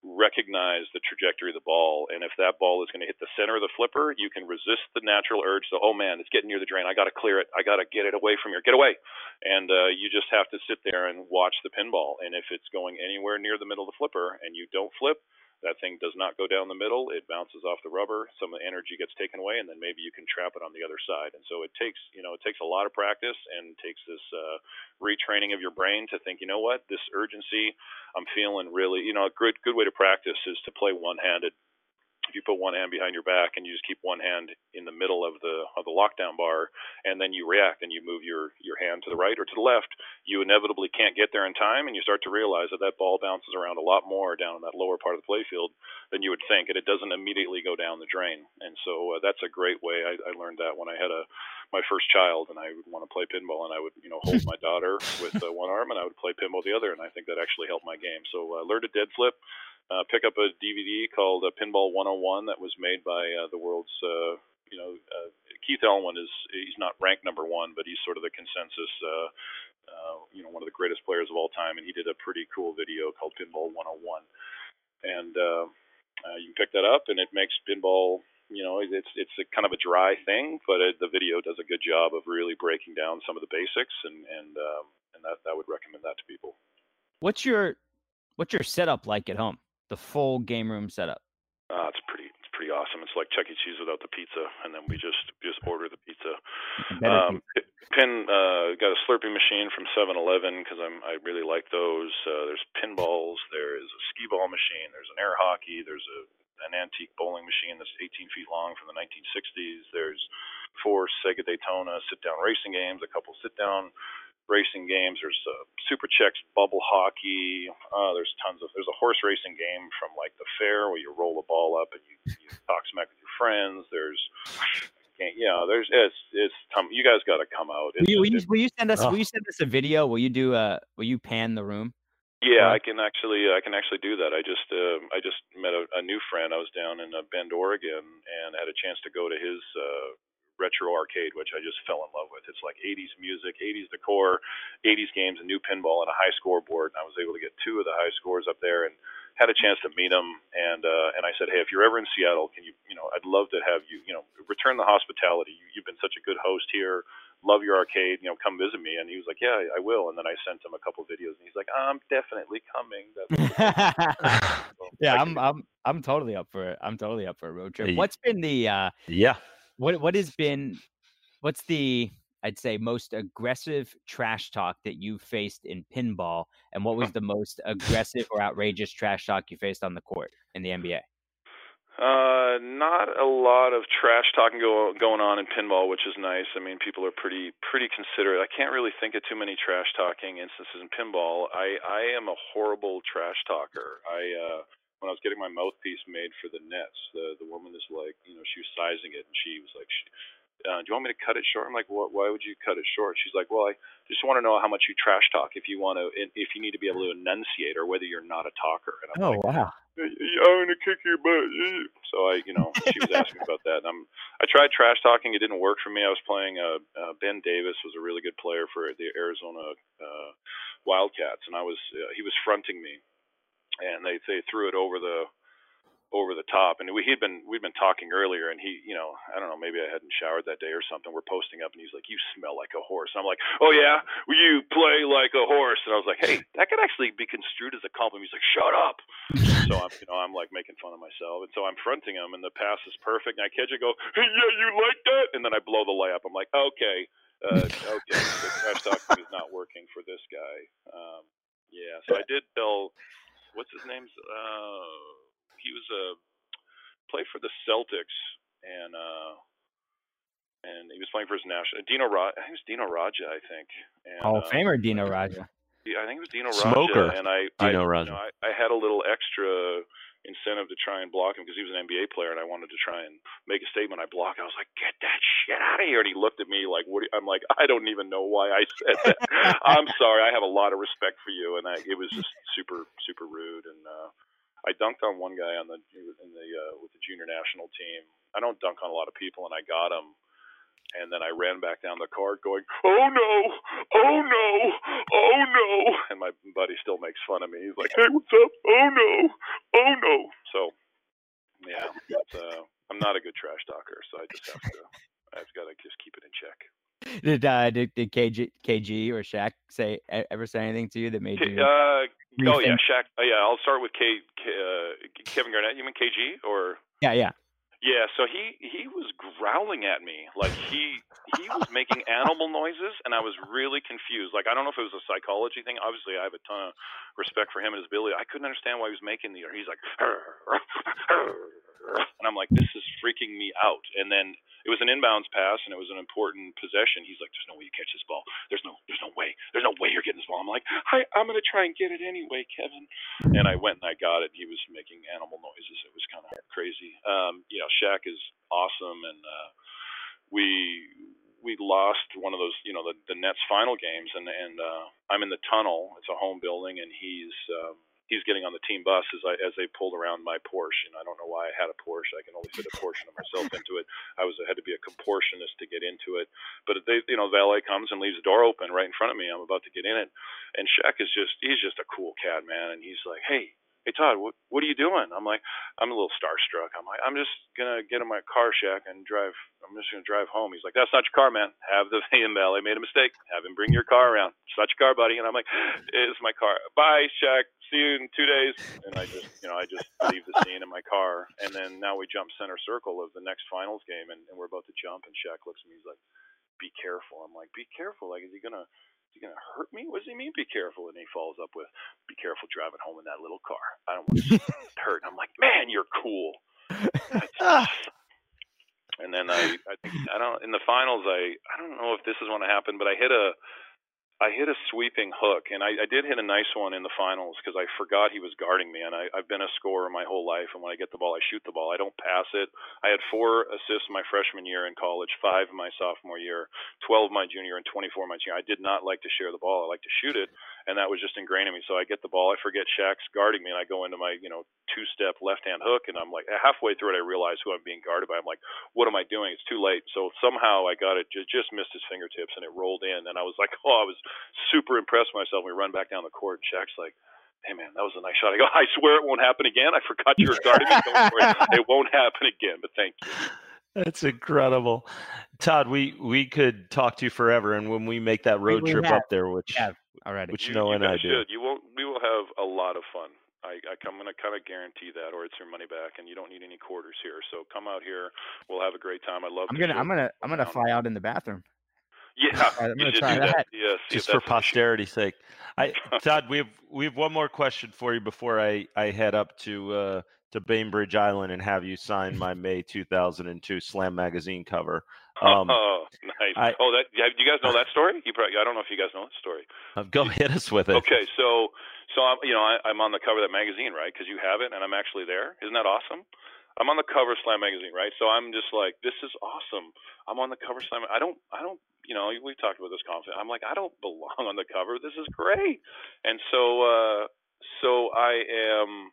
recognize the trajectory of the ball. And if that ball is going to hit the center of the flipper, you can resist the natural urge to, oh man, it's getting near the drain. I got to clear it. I got to get it away from here. Get away. And uh, you just have to sit there and watch the pinball. And if it's going anywhere near the middle of the flipper and you don't flip, that thing does not go down the middle. It bounces off the rubber. Some of the energy gets taken away, and then maybe you can trap it on the other side. And so it takes, you know, it takes a lot of practice and takes this uh, retraining of your brain to think, you know what, this urgency, I'm feeling really, you know, a good good way to practice is to play one-handed if you put one hand behind your back and you just keep one hand in the middle of the of the lockdown bar and then you react and you move your your hand to the right or to the left you inevitably can't get there in time and you start to realize that that ball bounces around a lot more down in that lower part of the playfield than you would think and it doesn't immediately go down the drain. And so uh, that's a great way. I, I learned that when I had a my first child and I would want to play pinball and I would you know hold my daughter with uh, one arm and I would play pinball the other and I think that actually helped my game. So uh, learn to dead flip uh, pick up a DVD called uh, Pinball 101 that was made by uh, the world's, uh, you know, uh, Keith Elwin is he's not ranked number one, but he's sort of the consensus, uh, uh, you know, one of the greatest players of all time, and he did a pretty cool video called Pinball 101, and uh, uh, you can pick that up, and it makes pinball. You know, it's it's a kind of a dry thing, but it, the video does a good job of really breaking down some of the basics, and and um, and that I would recommend that to people. What's your what's your setup like at home? The full game room setup? Uh, it's pretty it's pretty awesome. It's like Chuck E. Cheese without the pizza, and then we just just order the pizza. Um, pin uh, got a Slurpee machine from 7-Eleven because I'm I really like those. Uh, there's pinballs. There is a skee ball machine. There's an air hockey. There's a an antique bowling machine that's 18 feet long from the 1960s. There's four Sega Daytona sit-down racing games, a couple sit-down racing games. There's uh, Super Checks bubble hockey. Uh, there's tons of. There's a horse racing game from like the fair where you roll a ball up and you, you talk smack with your friends. There's yeah, there's it's it's you guys got to come out. Will you, will you, will you, send us? Oh. Will you send us a video? Will you do a? Will you pan the room? Yeah, I can actually I can actually do that. I just uh, I just met a, a new friend. I was down in uh, Bend, Oregon, and had a chance to go to his uh, retro arcade, which I just fell in love with. It's like 80s music, 80s decor, 80s games, a new pinball, and a high scoreboard. And I was able to get two of the high scores up there, and had a chance to meet him. And uh, and I said, hey, if you're ever in Seattle, can you, you know, I'd love to have you, you know, return the hospitality. You, you've been such a good host here. Love your arcade. You know, come visit me. And he was like, yeah, I will. And then I sent him a couple videos, and he's like, I'm definitely coming. so yeah, I'm I'm I'm totally up for it. I'm totally up for a road trip. What's been the uh, yeah what what has been what's the I'd say most aggressive trash talk that you faced in pinball, and what was the most aggressive or outrageous trash talk you faced on the court in the NBA? Uh, not a lot of trash talking go, going on in pinball, which is nice. I mean, people are pretty pretty considerate. I can't really think of too many trash talking instances in pinball. I I am a horrible trash talker. I uh when I was getting my mouthpiece made for the nets, the the woman is like, you know, she was sizing it, and she was like, she, uh, "Do you want me to cut it short?" I'm like, "What? Why would you cut it short?" She's like, "Well, I just want to know how much you trash talk. If you want to, if you need to be able to enunciate, or whether you're not a talker." And I'm oh like, wow! I'm gonna kick your butt. So I, you know, she was asking about that. And I'm, I tried trash talking. It didn't work for me. I was playing. Uh, uh, ben Davis was a really good player for the Arizona uh, Wildcats, and I was, uh, he was fronting me and they they threw it over the over the top. And we had been we'd been talking earlier, and he, you know, I don't know, maybe I hadn't showered that day or something. We're posting up, and he's like, "You smell like a horse." And I'm like, "Oh yeah, you play like a horse." And I was like, "Hey, that could actually be construed as a compliment." He's like, "Shut up." so I'm, you know, I'm like making fun of myself, and so I'm fronting him, and the pass is perfect, and I catch it, go, "Hey, yeah, you like that?" And then I blow the layup. I'm like, "Okay." Uh, okay, the trash talking is not working for this guy. Um, yeah, so I did tell, what's his name's, uh, he was a played for the Celtics and uh and he was playing for his national Dino Ra- I think it was Dino Radja, I think. And, Hall of uh, Famer Dino Radja. yeah, I think it was Dino Radja. Smoker, Radja, and I Dino I, Radja. You know, I, I had a little extra incentive to try and block him because he was an NBA player, and I wanted to try and make a statement. I blocked. I was like, "Get that shit out of here!" And he looked at me like, "What?" do you-" I'm like, "I don't even know why I said that. I'm sorry. I have a lot of respect for you." And I, it was just super, super rude. And uh, I dunked on one guy on the in the uh, with the junior national team. I don't dunk on a lot of people, and I got him. And then I ran back down the court going, "Oh no, oh no, oh no!" And my buddy still makes fun of me. He's like, "Hey, what's up? Oh no, oh no!" So, yeah, uh, I'm not a good trash talker, so I just have to, I've got to just keep it in check. Did uh did, did KG KG or Shaq say ever say anything to you that made you? Uh, oh yeah? Shaq. Uh, yeah, I'll start with K, K uh, Kevin Garnett. You mean KG or? yeah, yeah. Yeah, so he he was growling at me like he he was making animal noises, and I was really confused. Like I don't know if it was a psychology thing. Obviously, I have a ton of respect for him and his ability. I couldn't understand why he was making the. He's like, and I'm like, this is freaking me out. And then it was an inbounds pass, and it was an important possession. He's like, there's no way you catch this ball. There's no there's no way. There's no way you're getting this ball. I'm like, hi, I'm gonna try and get it anyway, Kevin. And I went and I got it. He was making animal noises. It was kind of crazy. Um, you know, Shaq is awesome, and uh, we we lost one of those, you know, the the Nets final games, and and uh, I'm in the tunnel. It's a home building, and he's um, he's getting on the team bus as I as they pulled around my Porsche, and I don't know why I had a Porsche. I can only fit a portion of myself into it. I was I had to be a comportionist to get into it, but they, you know, valet comes and leaves the door open right in front of me. I'm about to get in it, and Shaq is just he's just a cool cat, man, and he's like, hey. Hey Todd, what what are you doing? I'm like, I'm a little starstruck. I'm like, I'm just gonna get in my car, Shaq, and drive. I'm just gonna drive home. He's like, That's not your car, man. Have the valet made a mistake. Have him bring your car around. It's not your car, buddy. And I'm like, It's my car. Bye, Shaq. See you in two days. And I just, you know, I just leave the scene in my car. And then now we jump center circle of the next finals game, and, and we're about to jump. And Shaq looks at me. He's like, Be careful. I'm like, Be careful. Like, is he gonna? He gonna hurt me? What does he mean? Be careful. And he follows up with, "Be careful driving home in that little car. I don't want to get hurt." And I'm like, "Man, you're cool." and then I, I think I don't in the finals. I I don't know if this is when it happened, but I hit a I hit a sweeping hook, and I, I did hit a nice one in the finals because I forgot he was guarding me. And I, I've been a scorer my whole life, and when I get the ball, I shoot the ball. I don't pass it. I had four assists my freshman year in college, five my sophomore year, 12 my junior, and 24 my junior. I did not like to share the ball. I like to shoot it, and that was just ingrained in me. So I get the ball, I forget Shaq's guarding me, and I go into my you know two step left hand hook, and I'm like halfway through it, I realize who I'm being guarded by. I'm like, what am I doing? It's too late. So somehow I got it, just, just missed his fingertips, and it rolled in, and I was like, oh, I was super impressed with myself. We run back down the court, and Shaq's like, "Hey man, that was a nice shot." I go, "I swear it won't happen again. I forgot you were guarding me. Don't worry, it won't happen again." But thank you. That's incredible, Todd. We we could talk to you forever, and when we make that road we trip have. up there, which Yeah, already. which You, you know you and I guys do, should. You won't. We will have a lot of fun. I, I, I'm going to kind of guarantee that, or it's your money back, and you don't need any quarters here. So come out here. We'll have a great time. I love. I'm gonna. I'm gonna I'm gonna fly out in the bathroom. Yeah, I'm gonna try do that. Yeah, just for that's an issue. posterity's sake. I Todd, we have we have one more question for you before I I head up to uh to Bainbridge Island and have you sign my May 2002 Slam magazine cover. Um, oh, nice. I- oh, that. Do you guys know that story? You probably. I don't know if you guys know that story. uh, go hit us with it. Okay, so so I'm you know I, I'm on the cover of that magazine, right? Because you have it, and I'm actually there. Isn't that awesome? I'm on the cover of Slam magazine, right? So I'm just like, this is awesome. I'm on the cover of Slam. I don't, I don't, you know, we've talked about this confident. I'm like, I don't belong on the cover. This is great. And so, uh, so I am.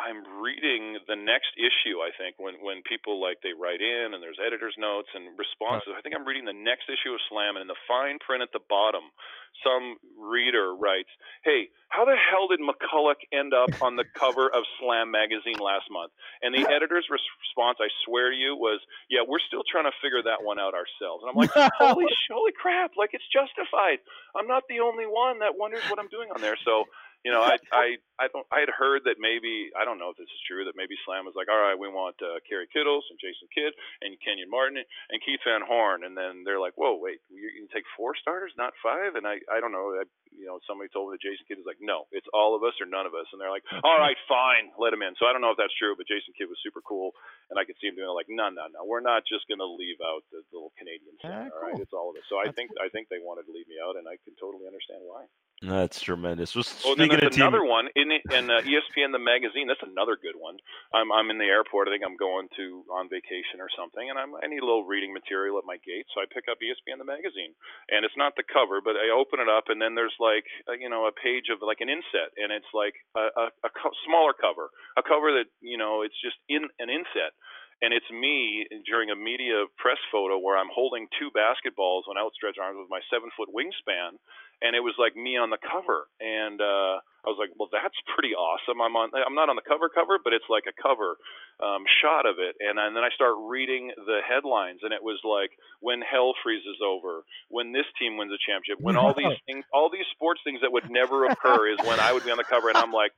I'm reading the next issue. I think when when people like they write in and there's editors' notes and responses. I think I'm reading the next issue of Slam, and in the fine print at the bottom, some reader writes, "Hey, how the hell did MacCulloch end up on the cover of Slam magazine last month?" And the editor's response, I swear to you, was, "Yeah, we're still trying to figure that one out ourselves." And I'm like, "Holy, holy crap! Like it's justified. I'm not the only one that wonders what I'm doing on there." So you know, I I I don't I had heard that maybe I don't know if this is true that maybe Slam was like, all right, we want uh, Kerry Kittles and Jason Kidd and Kenyon Martin and Keith Van Horn, and then they're like, whoa, wait, you can take four starters, not five, and I I don't know, I, you know, somebody told me that Jason Kidd is like, no, it's all of us or none of us, and they're like, all right, fine, let him in. So I don't know if that's true, but Jason Kidd was super cool, and I could see him doing it like, no, no, no, we're not just gonna leave out the, the little Canadian center, Ah, all right, it's all of us. So I That's think I think they wanted to leave me out, and I can totally understand why. That's tremendous. Well, Oh, then speaking there's team, another one in it- in uh, ESPN the magazine. That's another good one. I'm I'm in the airport. I think I'm going to on vacation or something, and I'm I need a little reading material at my gate, so I pick up ESPN the magazine, and it's not the cover, but I open it up, and then there's like uh, you know a page of like an inset, and it's like a, a, a co- smaller cover, a cover that you know it's just in an inset. And it's me during a media press photo where I'm holding two basketballs on outstretched arms with my seven foot wingspan, and it was like me on the cover and uh I was like, "Well, that's pretty awesome." I'm on I'm not on the cover cover, but it's like a cover um shot of it. And, and then I start reading the headlines and it was like when hell freezes over, when this team wins a championship, when all these things all these sports things that would never occur is when I would be on the cover and I'm like,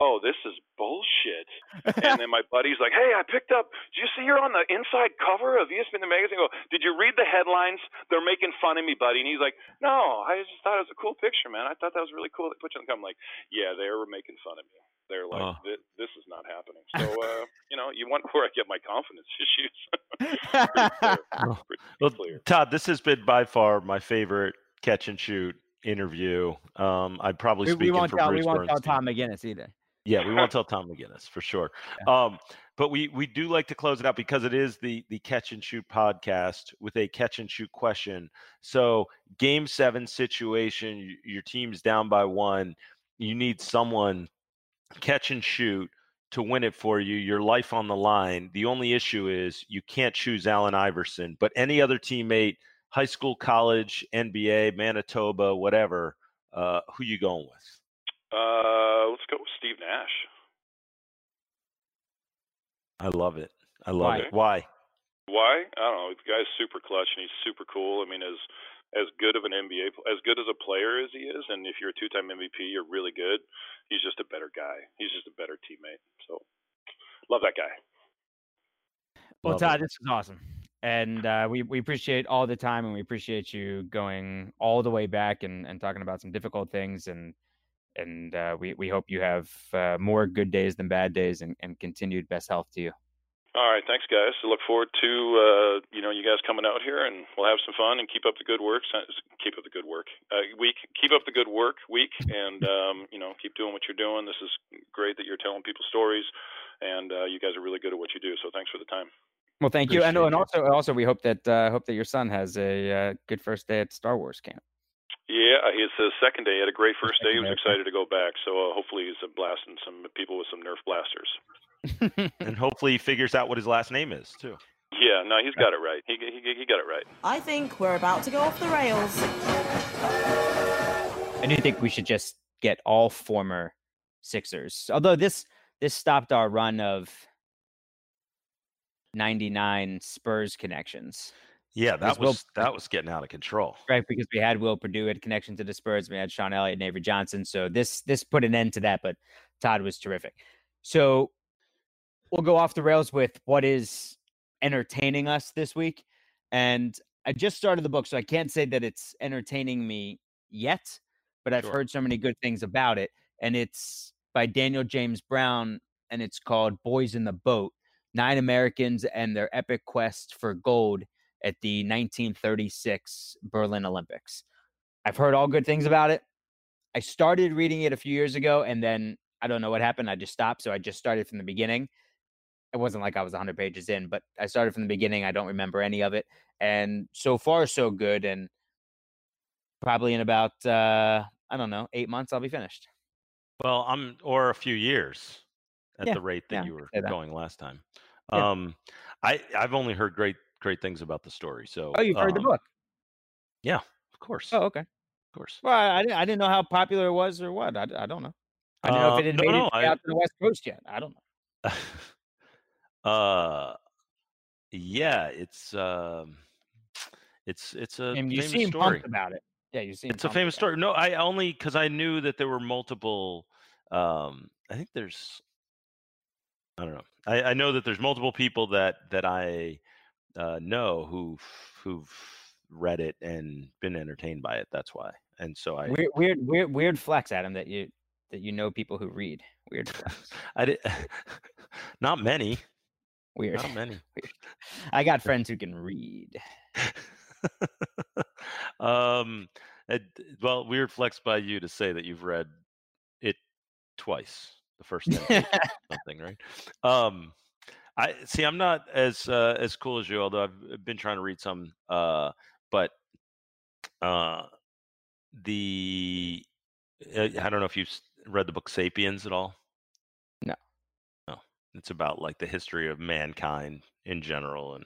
"Oh, this is bullshit." and then my buddy's like, "Hey, I picked up. Did you see you're on the inside cover of ESPN the magazine?" I go, "Did you read the headlines? They're making fun of me, buddy." And he's like, "No, I just thought it was a cool picture, man. I thought that was really cool. They put you on the cover." I'm like, "Yeah, they were making fun of me. They're like, Oh. this, this is not happening." So, uh, you know, you wonder where I get my confidence issues. Pretty clear. Pretty Well, clear. Todd, this has been by far my favorite catch and shoot interview. Um, I'd probably speak we won't for tell Bruce we won't tell Tom McGinnis either. Yeah, we won't tell Tom McGinnis for sure. Um, but we we do like to close it out because it is the the catch and shoot podcast with a catch and shoot question. So game seven situation, your team's down by one. You need someone catch and shoot to win it for you. Your life on the line. The only issue is you can't choose Allen Iverson, but any other teammate, high school, college, NBA, Manitoba, whatever. Uh, who you going with? Uh, let's go with Steve Nash. I love it. I love Why? it. Why? Why? I don't know. The guy's super clutch and he's super cool. I mean, as as good of an NBA, as good as a player as he is, and if you're a two-time MVP, you're really good. He's just a better guy. He's just a better teammate. So, love that guy. Well, Love it. Todd, this was awesome, and uh, we we appreciate all the time, and we appreciate you going all the way back and, and talking about some difficult things, and and uh, we we hope you have uh, more good days than bad days, and, and continued best health to you. All right, thanks, guys. I look forward to uh, you know you guys coming out here, and we'll have some fun and keep up the good work. Keep up the good work uh, week. Keep up the good work week, and um, you know keep doing what you're doing. This is great that you're telling people stories, and uh, you guys are really good at what you do. So thanks for the time. Well, thank you, and, and also also we hope that uh, hope that your son has a uh, good first day at Star Wars camp. Yeah, it's his second day. He had a great first day. He was Second day, okay. excited to go back. So uh, hopefully he's uh, blasting some people with some Nerf blasters. and hopefully he figures out what his last name is too. Yeah, no, he's got it right. He he he got it right. I think we're about to go off the rails. I do think we should just get all former Sixers. Although this this stopped our run of 99 Spurs connections, Yeah, that Will- was that was getting out of control. right? Because we had Will Perdue had connection to the Spurs, we had Sean Elliott and Avery Johnson. So this this put an end to that, but Todd was terrific. So we'll go off the rails with what is entertaining us this week. And I just started the book, so I can't say that it's entertaining me yet, but I've Sure. heard so many good things about it. And it's by Daniel James Brown, and it's called Boys in the Boat Nine Americans and Their Epic Quest for Gold at the 1936 Berlin Olympics. I've heard all good things about it. I started reading it a few years ago, and then I don't know what happened. I just stopped. So I just started from the beginning. It wasn't like I was 100 pages in, but I started from the beginning. I don't remember any of it. And so far, so good. And probably in about, uh, I don't know, eight months, I'll be finished. Well, I'm or a few years. at Yeah, the rate that yeah, you were that. going last time. Yeah. Um, I I've only heard great great things about the story. So Oh, you've heard the book? Yeah, of course, Oh, okay, of course. Well, I, I didn't. I didn't know how popular it was or what. I, I don't know. I don't know Uh, if it had no, made no, way I- out to the West Coast yet. I don't know. uh, yeah, it's um, it's it's a And you famous story. about it. Yeah, you seem. It's a famous story. No, I only because I knew that there were multiple. Um, I think there's. I don't know. I, I know that there's multiple people that that I uh, know who've who've read it and been entertained by it. That's why. And so I. Weird, weird, weird, weird flex, Adam. That you that you know people who read. Weird. I did not many, Weird. not many. Weird. I got friends who can read. um, it, well, weird flex by you to say that you've read it twice. The first 10 pages or something, right? Um, I see. I'm not as uh, as cool as you, although I've been trying to read some. Uh, but uh, the uh, I don't know if you've read the book *Sapiens* at all. No. No, it's about like the history of mankind in general, and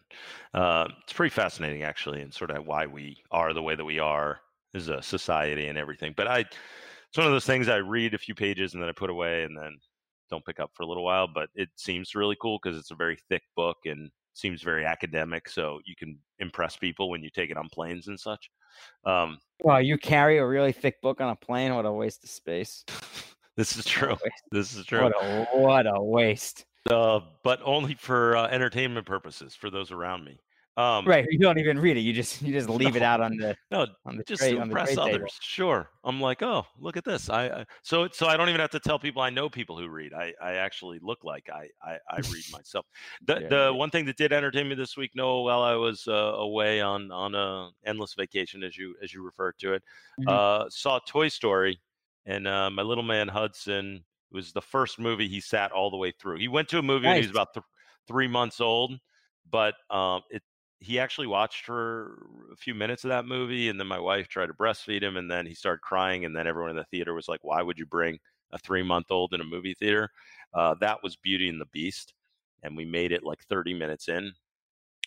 uh, it's pretty fascinating actually, and sort of why we are the way that we are as a society and everything. But I, it's one of those things I read a few pages and then I put away and then don't pick up for a little while. But it seems really cool because it's a very thick book and seems very academic, so you can impress people when you take it on planes and such. Um, Well, you carry a really thick book on a plane. What a waste of space. this is true. This is true. What a what a waste. Uh, but only for uh, entertainment purposes for those around me. Um, Right. You don't even read it. You just you just leave it out on the No, on the just tray to on the impress others. table. Sure. I'm like, oh, look at this. I, I so so I don't even have to tell people I know people who read. I I actually look like I I, I read myself. The Yeah, the yeah. one thing that did entertain me this week, Noah, while I was uh, away on on a endless vacation, as you as you referred to it, Mhm. uh, saw Toy Story, and uh, my little man Hudson it was the first movie he sat all the way through. He went to a movie when he was about th- three months old, but um, it he actually watched for a few minutes of that movie and then my wife tried to breastfeed him and then he started crying and then everyone in the theater was like why would you bring a three month old in a movie theater? Uh, that was beauty and the beast and we made it like 30 minutes in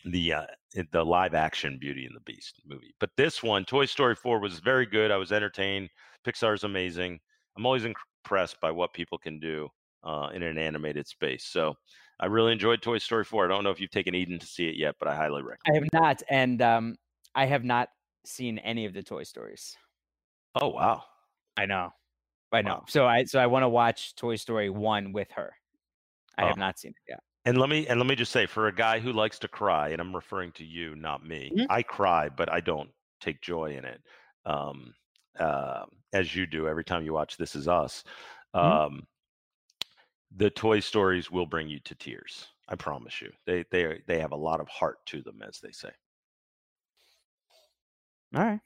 the uh, the live action beauty and the beast movie. But this one toy story 4 was very good. I was entertained. Pixar's amazing. I'm always impressed by what people can do uh, in an animated space. So I really enjoyed Toy Story 4. I don't know if you've taken Eden to see it yet, but I highly recommend. I have not, and um, I have not seen any of the Toy Stories. Oh wow. I know, I know. Wow. So I so I want to watch Toy Story one with her. I have Oh. not seen it yet. And let me and let me just say, for a guy who likes to cry, and I'm referring to you, not me. Mhm. I cry, but I don't take joy in it, um, uh, as you do every time you watch This Is Us. Mhm. Um, the Toy Stories will bring you to tears. I promise you. They they are- they have a lot of heart to them, as they say. All right.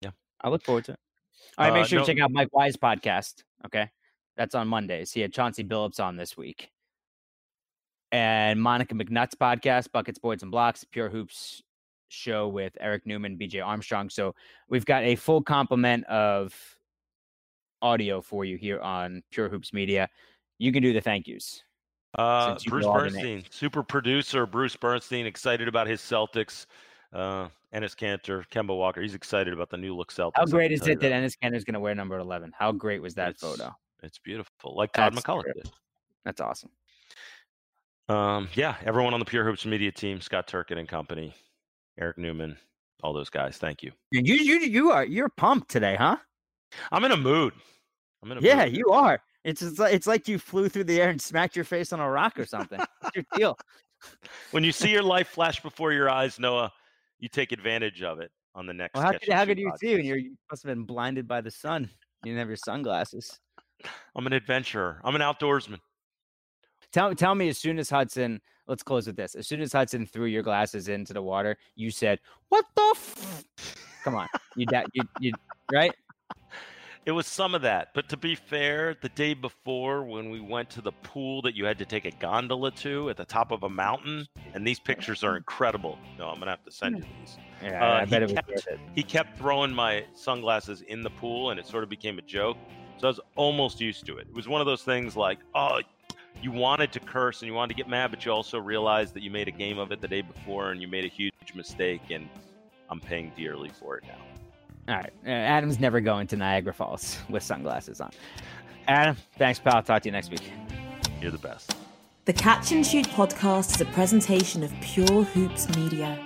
Yeah. I look forward to it. All right, make Uh, sure no- you check out Mike Wise podcast. Okay. That's on Mondays. He had Chauncey Billups on this week. And Monica McNutt's podcast, Buckets, Boards, and Blocks, Pure Hoops show with Eric Newman, BJ Armstrong. So we've got a full complement of audio for you here on Pure Hoops Media. You can do the thank yous. Uh, Bruce know all the Bernstein, super producer Bruce Bernstein, excited about his Celtics. Uh, Enes Kanter, Kemba Walker, he's excited about the new look Celtics. How great is it that Enes Kanter is going to wear number 11? How great was that It's- photo? It's beautiful, like Todd That's MacCulloch did. That's awesome. Um, yeah, everyone on the Pure Hoops media team, Scott Turkin and company, Eric Newman, all those guys. Thank you. And you, you, you are you're pumped today, huh? I'm in a mood. I'm in a Yeah, mood. you are. It's it's like, it's like you flew through the air and smacked your face on a rock or something. What's your deal? When you see your life flash before your eyes, Noah, you take advantage of it on the next. Well, how could, how could you see when you're, you must have been blinded by the sun? You didn't have your sunglasses. I'm an adventurer. I'm an outdoorsman. Tell tell me as soon as Hudson. Let's close with this. As soon as Hudson threw your glasses into the water, you said, "What the? F-? Come on, you da- you you right? It was some of that, but to be fair, the day before when we went to the pool that you had to take a gondola to at the top of a mountain, and these pictures are incredible. No, I'm gonna have to send you these. Yeah, Uh, I he bet it was kept- worth it. He kept throwing my sunglasses in the pool, and it sort of became a joke. So I was almost used to it. It was one of those things like, "Oh, you wanted to curse and you wanted to get mad, but you also realized that you made a game of it the day before and you made a huge mistake, and I'm paying dearly for it now. All right. Uh, Adam's never going to Niagara Falls with sunglasses on. Adam, thanks, pal. Talk to you next week. You're the best. The Catch and Shoot podcast is a presentation of Pure Hoops Media.